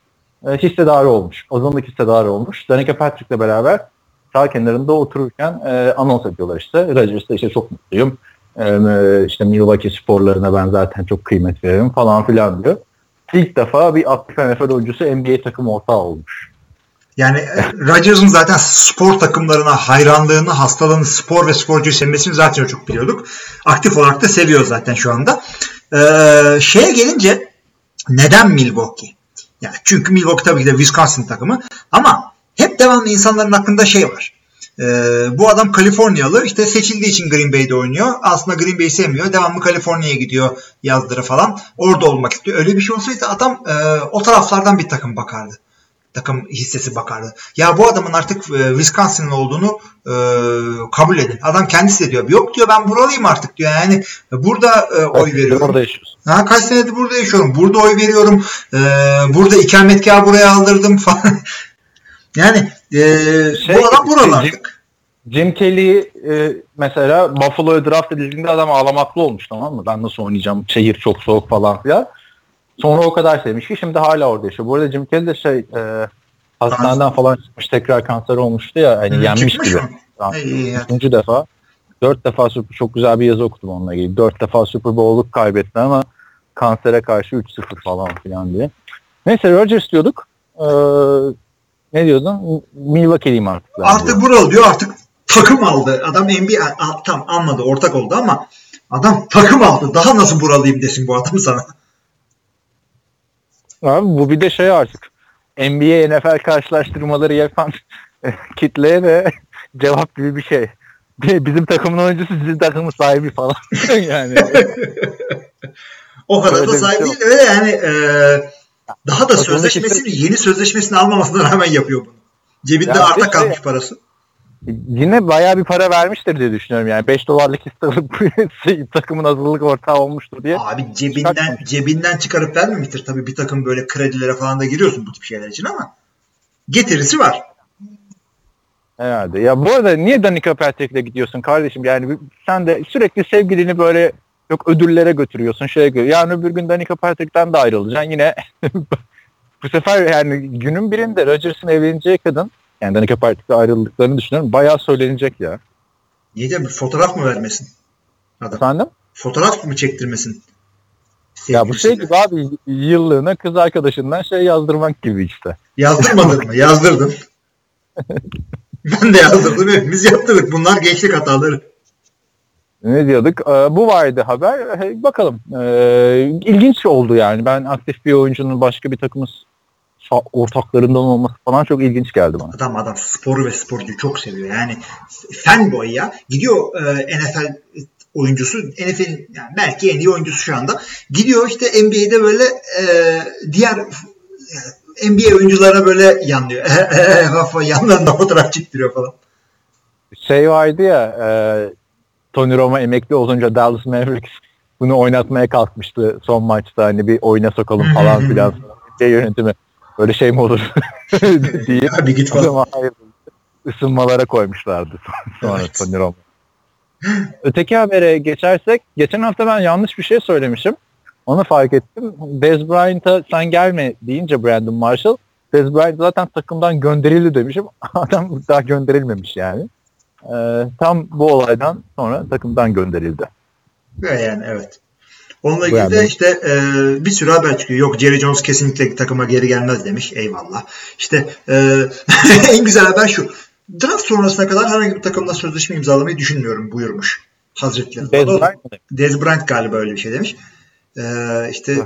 e, hissedarı olmuş. Azınlık hissedarı olmuş. Danica Patrick'le beraber sağ kenarında otururken e, anons ediyorlar işte. Rodgers işte çok mutluyum. E, işte Milwaukee sporlarına ben zaten çok kıymet veririm falan filan diyor. İlk defa bir aktif NFL oyuncusu NBA takım ortağı olmuş. Yani e, Rodgers'ın zaten spor takımlarına hayranlığını, hastalığını, spor ve sporcuyu sevmesini zaten çok biliyorduk. Aktif olarak da seviyor zaten şu anda. Ee, şeye gelince neden Milwaukee? Yani çünkü Milwaukee tabii ki de Wisconsin takımı ama hep devamlı insanların aklında şey var. Ee, bu adam Kaliforniyalı işte seçildiği için Green Bay'de oynuyor. Aslında Green Bay'i sevmiyor. Devamlı Kaliforniya'ya gidiyor yazdıra falan. Orada olmak istiyor. Öyle bir şey olsaydı adam e, o taraflardan bir takım bakardı takım hissesi bakardı. Ya bu adamın artık e, Wisconsin'ın olduğunu e, kabul edin. Adam kendisi de diyor. Yok diyor ben buralıyım artık diyor. Yani burada e, oy veriyorum. Orada yaşıyorsun. Ha, kaç senedir burada yaşıyorum. Burada oy veriyorum. E, burada ikametgahı buraya aldırdım falan. yani e, Şey, bu adam buralı Jim-. Jim Kelly e, mesela Buffalo'ya draft edildiğinde adam ağlamaklı olmuş tamam mı? Ben nasıl oynayacağım? Şehir çok soğuk falan filan. Sonra o kadar sevmiş ki şimdi hala orada yaşıyor. Bu arada Jim Kelly de şey e, Hastaneden falan çıkmış tekrar kanser olmuştu ya hani yenmiş gibi. Üçüncü defa. Dört defa Super, çok güzel bir yazı okudum onunla ilgili. Dört defa Super Bowl'luk kaybetti ama kansere karşı 3-0 falan filan diye. Neyse Rodgers diyorduk. Ee, ne diyordun? Milwaukee'liyim artık. Artık buralı diyor artık takım aldı. Adam NBA tam almadı ortak oldu ama adam takım aldı. Daha nasıl buralıyım desin bu adam sana. Abi bu bir de şey artık. NBA NFL karşılaştırmaları yapan kitleye de cevap gibi bir şey. Bizim takımın oyuncusu sizin takımın sahibi falan. yani O kadar Öyle da sahibi şey değil. Öyle yani e, daha da sözleşmesini yeni sözleşmesini almamasına rağmen yapıyor bunu. Cebinde Ya arta kalmış parası. yine bayağı bir para vermiştir diye düşünüyorum yani. 5 dolarlık hisse alıp takımın azınlık ortağı olmuştur diye. Abi cebinden Çıkartmamış. cebinden çıkarıp vermemiştir. Tabii bir takım böyle kredilere falan da giriyorsun bu tip şeyler için ama getirisi var. Herhalde. Ya bu arada niye Danica Patrick'le gidiyorsun kardeşim? Yani sen de sürekli sevgilini böyle yok ödüllere götürüyorsun. Şeye göre. Yarın öbür gün Danica Patrick'ten de ayrılacaksın. Yine bu sefer yani günün birinde Rodgers'ın evleneceği kadın yani Danica Patrick'le ayrıldıklarını düşünüyorum. Bayağı söylenecek ya. Niye de bir fotoğraf mı vermesin? Adam. Efendim? Fotoğraf mı çektirmesin? Ya bu şey Sevgilisiyle. gibi abi yıllığına kız arkadaşından şey yazdırmak gibi işte. Yazdırmadın mı? Yazdırdın. ben de yazdırdım. Hepimiz yaptırdık. Bunlar gençlik hataları. Ne diyorduk? Ee, bu vardı haber. Hey, bakalım. Ee, ilginç oldu yani. Ben aktif bir oyuncunun başka bir takımın sa- ortaklarından olması falan çok ilginç geldi bana. Adam adam sporu ve sporcuyu çok seviyor. Yani fanboy ya. Gidiyor e, NFL oyuncusu NFL'in yani belki en iyi oyuncusu şu anda. Gidiyor işte NBA'de böyle e, diğer e, NBA oyuncularına böyle yanlıyor. Yanlarında fotoğraf çektiriyor falan. Şey vardı ya e, Tony Romo emekli olunca Dallas Mavericks bunu oynatmaya kalkmıştı son maçta hani bir oyuna sokalım falan filan. NBA yönetimi böyle şey mi olur diye. Bir. Ama hayır, ısınmalara koymuşlardı sonra Evet. Tony Romo. Öteki habere geçersek geçen hafta ben yanlış bir şey söylemişim. Onu fark ettim. Dez Bryant'a sen gelme deyince Brandon Marshall Dez Bryant zaten takımdan gönderildi demişim. Adam daha gönderilmemiş yani. Ee, tam bu olaydan sonra takımdan gönderildi. Yani evet. Onunla ilgili de işte e, bir sürü haber çıkıyor. Yok Jerry Jones kesinlikle takıma geri gelmez demiş. Eyvallah. İşte e, en güzel haber şu. Draft sonrasına kadar herhangi bir takımla sözleşme imzalamayı düşünmüyorum buyurmuş. Hazretleri. Dez Bryant? Dez Bryant galiba öyle bir şey demiş. E, işte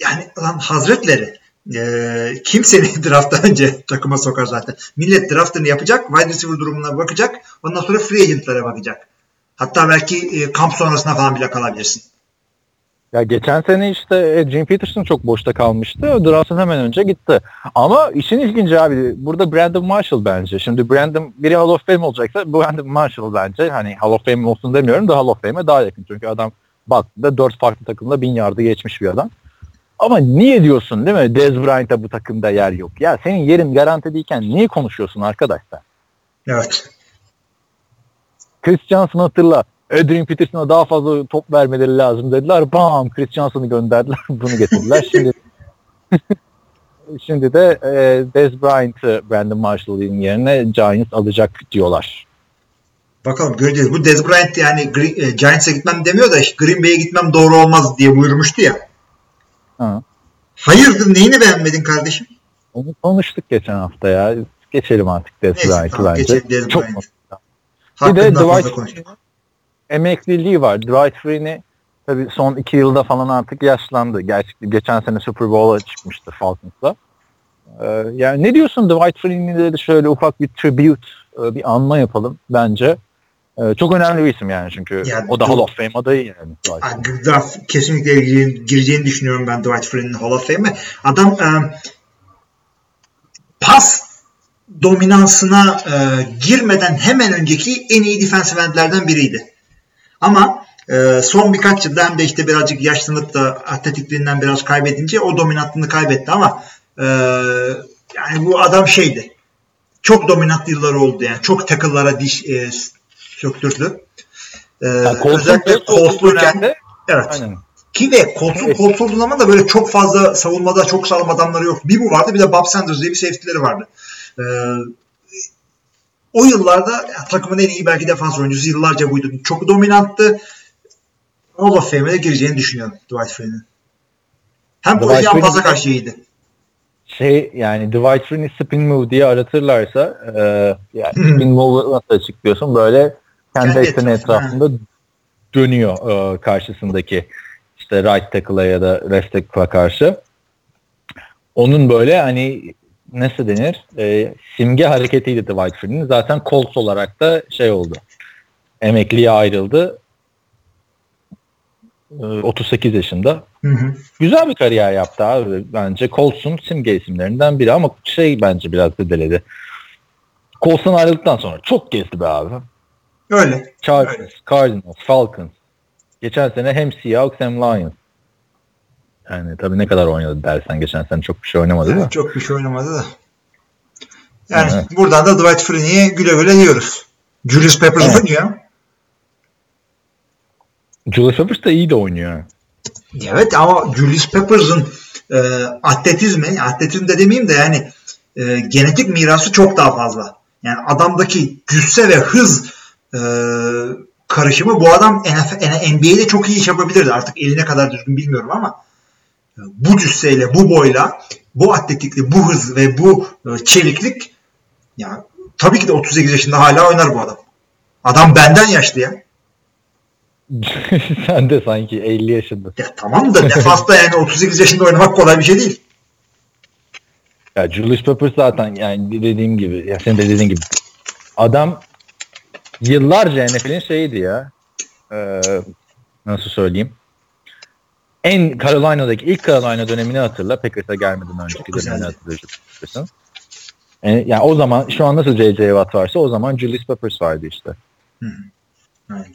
yani lan hazretleri e, kim seni drafttan önce takıma sokar zaten. Millet draftını yapacak. Wide receiver durumuna bakacak. Ondan sonra free agentlara bakacak. Hatta belki e, kamp sonrasına falan bile kalabilirsin. Ya geçen sene işte e, Jim Peterson çok boşta kalmıştı. Draft'ın hemen önce gitti. Ama işin ilginci abi burada Brandon Marshall bence. Şimdi Brandon biri Hall of Fame olacaksa Brandon Marshall bence. Hani Hall of Fame olsun demiyorum da Hall of Fame'e daha yakın. Çünkü adam baktığında dört farklı takımda bin yardı geçmiş bir adam. Ama niye diyorsun değil mi? Dez Bryant'a bu takımda yer yok. Ya senin yerin garanti değilken niye konuşuyorsun arkadaş sen? Evet. Chris Johnson hatırla. Adrian Peterson'a daha fazla top vermeleri lazım dediler. Bam Chris Johnson'ı gönderdiler. Bunu getirdiler. Şimdi şimdi de e, Dez Bryant'ı Brandon Marshall'ın yerine Giants alacak diyorlar. Bakalım göreceğiz. Bu Dez Bryant yani Gre- e, Giants'a gitmem demiyor da Green Bay'e gitmem doğru olmaz diye buyurmuştu ya. Ha. Hayırdır neyini beğenmedin kardeşim? Onu konuştuk geçen hafta ya. Geçelim artık Dez Neyse, Bryant'ı tamam, bence. geçelim Çok mutlu. Bir de Dwight emekliliği var. Dwight Freeney tabii son iki yılda falan artık yaşlandı. Gerçekten geçen sene Super Bowl'a çıkmıştı Falcons'la. Ee, yani ne diyorsun Dwight Freeney'de de şöyle ufak bir tribute, e, bir anma yapalım bence. Ee, çok önemli bir isim yani çünkü Yani o da Hall of Fame adayı yani. Dwight. Kesinlikle gireceğini, düşünüyorum ben Dwight Freeney'nin Hall of Fame'e. Adam e, pas dominansına e, girmeden hemen önceki en iyi defensive endlerden biriydi. Ama e, son birkaç yılda hem de işte birazcık yaşlanıp da atletikliğinden biraz kaybedince o dominantlığını kaybetti ama e, yani bu adam şeydi. Çok dominant yılları oldu yani. Çok tackle'lara diş e, söktürdü. E, Yani Colts'un özellikle Colts'luyken evet. Aynen. Ki ve koltuğun Evet. zaman da böyle çok fazla savunmada çok sağlam adamları yok. Bir bu vardı bir de Bob Sanders diye bir safety'leri vardı. Ee, o yıllarda ya, takımın en iyi belki defans oyuncusu yıllarca buydu. Çok dominanttı. Hall of Fame'e de gireceğini düşünüyorum Dwight Freeney'in. Hem polisi hem pasa karşı iyiydi. Şey yani Dwight Freeney spin move diye aratırlarsa e, yani Hı. spin move'u nasıl açıklıyorsun? Böyle kendi ekseni etrafında, dönüyor e, karşısındaki işte right tackle'a ya da left tackle'a karşı. Onun böyle hani nasıl denir? E, simge hareketiydi Dwight Freeney'in. Zaten Colts olarak da şey oldu. Emekliye ayrıldı. E, 38 yaşında. Hı hı. Güzel bir kariyer yaptı abi. Bence Colts'un simge isimlerinden biri ama şey bence biraz dedeledi. Colts'tan ayrıldıktan sonra çok gezdi be abi. Öyle. Chargers, Öyle. Cardinals, Falcons. Geçen sene hem Seahawks hem Lions. Yani tabii ne kadar oynadı dersen geçen sene çok bir şey oynamadı da. Evet, çok bir şey oynamadı da. Yani Evet. buradan da Dwight Freeney'e güle güle diyoruz. Julius Peppers Evet. oynuyor. Julius Peppers da iyi de oynuyor. Evet ama Julius Peppers'ın e, atletizmi, atletizm de demeyeyim de yani e, genetik mirası çok daha fazla. Yani adamdaki cüsse ve hız e, karışımı bu adam NBA'de çok iyi iş yapabilirdi. Artık eline kadar düzgün bilmiyorum ama e, bu cüsseyle, bu boyla, bu atletikli, bu hız ve bu e, çeviklik ya tabii ki de 38 yaşında hala oynar bu adam. Adam benden yaşlı ya. Sen de sanki 50 yaşında. Ya tamam da defasta yani 38 yaşında oynamak kolay bir şey değil. Ya Julius Peppers zaten yani dediğim gibi ya senin de dediğin gibi adam yıllarca NFL'in şeyiydi ya. Ee, nasıl söyleyeyim? En Carolina'daki ilk Carolina dönemini hatırla. Packers'a gelmeden önceki dönemini hatırlıyorsun. Yani, yani o zaman şu an nasıl J.J. Watt varsa o zaman Julius Peppers vardı işte.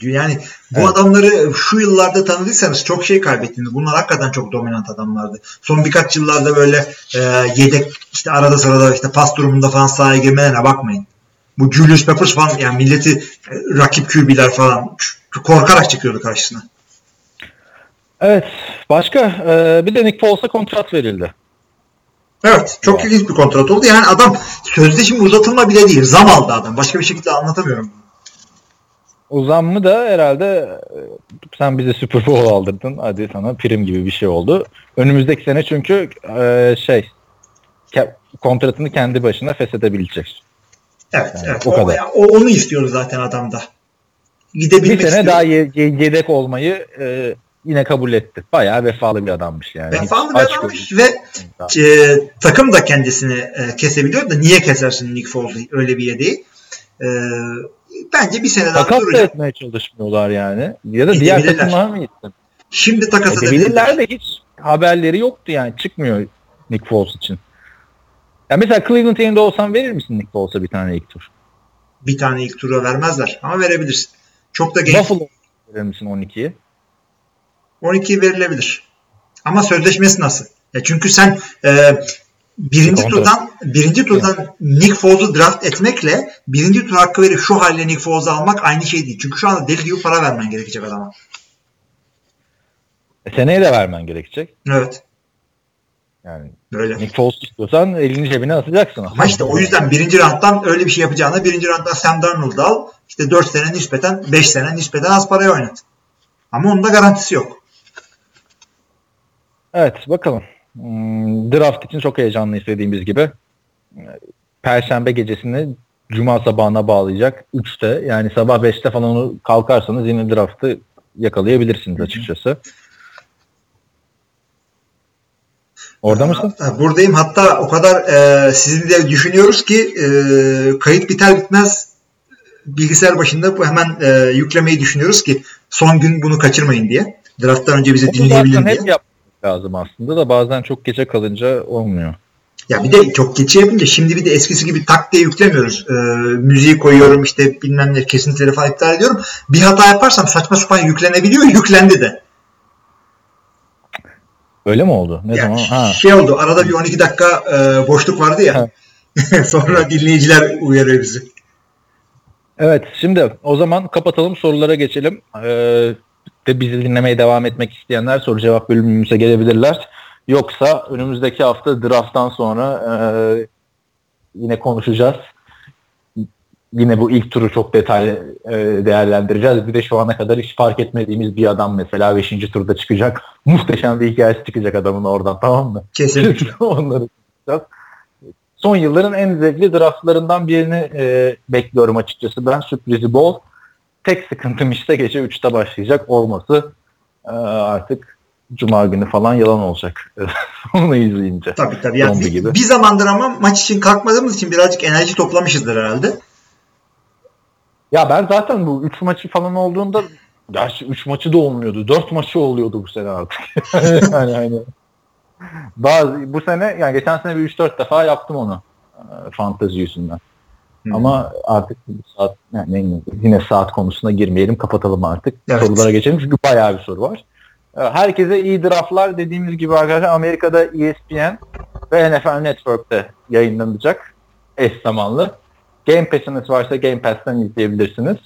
Yani bu Evet. adamları şu yıllarda tanıdıysanız çok şey kaybettiniz. Bunlar hakikaten çok dominant adamlardı. Son birkaç yıllarda böyle e, yedek işte arada sırada işte pas durumunda falan sahaya girmelerine bakmayın. Bu Julius Peppers falan yani milleti e, rakip QB'ler falan korkarak çıkıyordu karşısına. Evet. Başka e, bir de Nick Foles'a kontrat verildi. Evet. Çok Ya. ilginç bir kontrat oldu. Yani adam sözleşme uzatılma bile değil. Zam aldı adam. Başka bir şekilde anlatamıyorum. Uzanma da herhalde e, sen bize Super Bowl aldırdın. Hadi sana prim gibi bir şey oldu. Önümüzdeki sene çünkü e, şey kontratını kendi başına feshedebilecek. Evet. Yani evet. o O, kadar. ya- o- onu istiyoruz zaten adamda. Gidebilmek Bir sene istiyor. daha ye- ye- yedek olmayı e, yine kabul etti. Bayağı vefalı bir adammış yani. Vefalı bir adammış ve e, takım da kendisini e, kesebiliyor da niye kesersin Nick Foles'u öyle bir yedeği? E, bence bir sene daha Takas duracak. etmeye çalışmıyorlar yani. Ya da diğer Edebilirler. takımlar mı gitsin? Şimdi takas edebilirler. de hiç haberleri yoktu yani. Çıkmıyor Nick Foles için. Ya mesela Cleveland yerinde olsan verir misin Nick Foles'a bir tane ilk tur? Bir tane ilk tura vermezler ama verebilirsin. Çok da genç. Buffalo verir misin 12'yi? 12 verilebilir. Ama sözleşmesi nasıl? Ya çünkü sen e, birinci Kontrat. turdan birinci turdan Nick Foles'u draft etmekle birinci tur hakkı verip şu halde Nick Foles'u almak aynı şey değil. Çünkü şu anda deli gibi para vermen gerekecek adama. E, seneye de vermen gerekecek. Evet. Yani Böyle. Nick Foles istiyorsan elini cebine atacaksın. Ama işte o yüzden birinci rounddan öyle bir şey yapacağına birinci rounddan Sam Darnold'u al. İşte 4 sene nispeten 5 sene nispeten az paraya oynat. Ama onun da garantisi yok. Evet bakalım. Hmm, draft için çok heyecanlıyız dediğimiz gibi. Perşembe gecesini Cuma sabahına bağlayacak. 3'te yani sabah 5'te falan kalkarsanız yine draftı yakalayabilirsiniz açıkçası. Orada mısın? Buradayım. Hatta o kadar e, sizi de düşünüyoruz ki e, kayıt biter bitmez bilgisayar başında bu hemen e, yüklemeyi düşünüyoruz ki son gün bunu kaçırmayın diye. Drafttan önce bizi Onu dinleyebilin diye. hep yapmak lazım aslında da bazen çok gece kalınca olmuyor. Ya bir de çok geçe yapınca şimdi bir de eskisi gibi tak diye yüklemiyoruz. Ee, müziği koyuyorum işte bilmem ne kesintileri falan iptal ediyorum. Bir hata yaparsam saçma sapan yüklenebiliyor. Yüklendi de. Öyle mi oldu? Ne Yani zaman? Ha. şey oldu arada bir 12 dakika e, boşluk vardı ya. Sonra dinleyiciler uyarıyor bizi. Evet şimdi o zaman kapatalım sorulara geçelim. Ee, bitti. Bizi dinlemeye devam etmek isteyenler soru cevap bölümümüze gelebilirler. Yoksa önümüzdeki hafta drafttan sonra e, yine konuşacağız. Yine bu ilk turu çok detaylı e, değerlendireceğiz. Bir de şu ana kadar hiç fark etmediğimiz bir adam mesela 5. turda çıkacak. Muhteşem bir hikayesi çıkacak adamın oradan tamam mı? Kesinlikle. Onları konuşacağız. Son yılların en zevkli draftlarından birini e, bekliyorum açıkçası. Ben sürprizi bol. Tek sıkıntım işte gece 3'te başlayacak olması e, artık Cuma günü falan yalan olacak. Onu izleyince. Tabii tabii. Yani bir, gibi. bir zamandır ama maç için kalkmadığımız için birazcık enerji toplamışızdır herhalde. Ya ben zaten bu 3 maçı falan olduğunda gerçi 3 maçı da olmuyordu. 4 maçı oluyordu bu sene artık. yani hani bazı bu sene yani geçen sene bir 3-4 defa yaptım onu. E, fantezi yüzünden. Hmm. Ama artık saat yani ne- yine saat konusuna girmeyelim kapatalım artık. Evet. Sorulara geçelim çünkü bayağı bir soru var. E, Herkese iyi draftlar dediğimiz gibi arkadaşlar Amerika'da ESPN ve NFL Network'te yayınlanacak eş zamanlı. Game Pass'iniz varsa Game Pass'ten izleyebilirsiniz.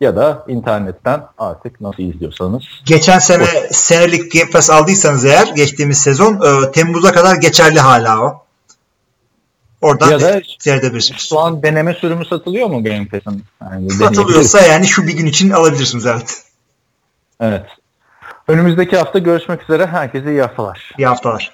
Ya da internetten artık nasıl izliyorsanız. Geçen sene senelik Game Pass aldıysanız eğer geçtiğimiz sezon e, Temmuz'a kadar geçerli hala o. Oradan Ya da seyredebilirsiniz. şu an deneme sürümü satılıyor mu Game Pass'in? Yani Satılıyorsa yani şu bir gün için alabilirsiniz evet. Evet. Önümüzdeki hafta görüşmek üzere. Herkese iyi haftalar. Bir haftalar.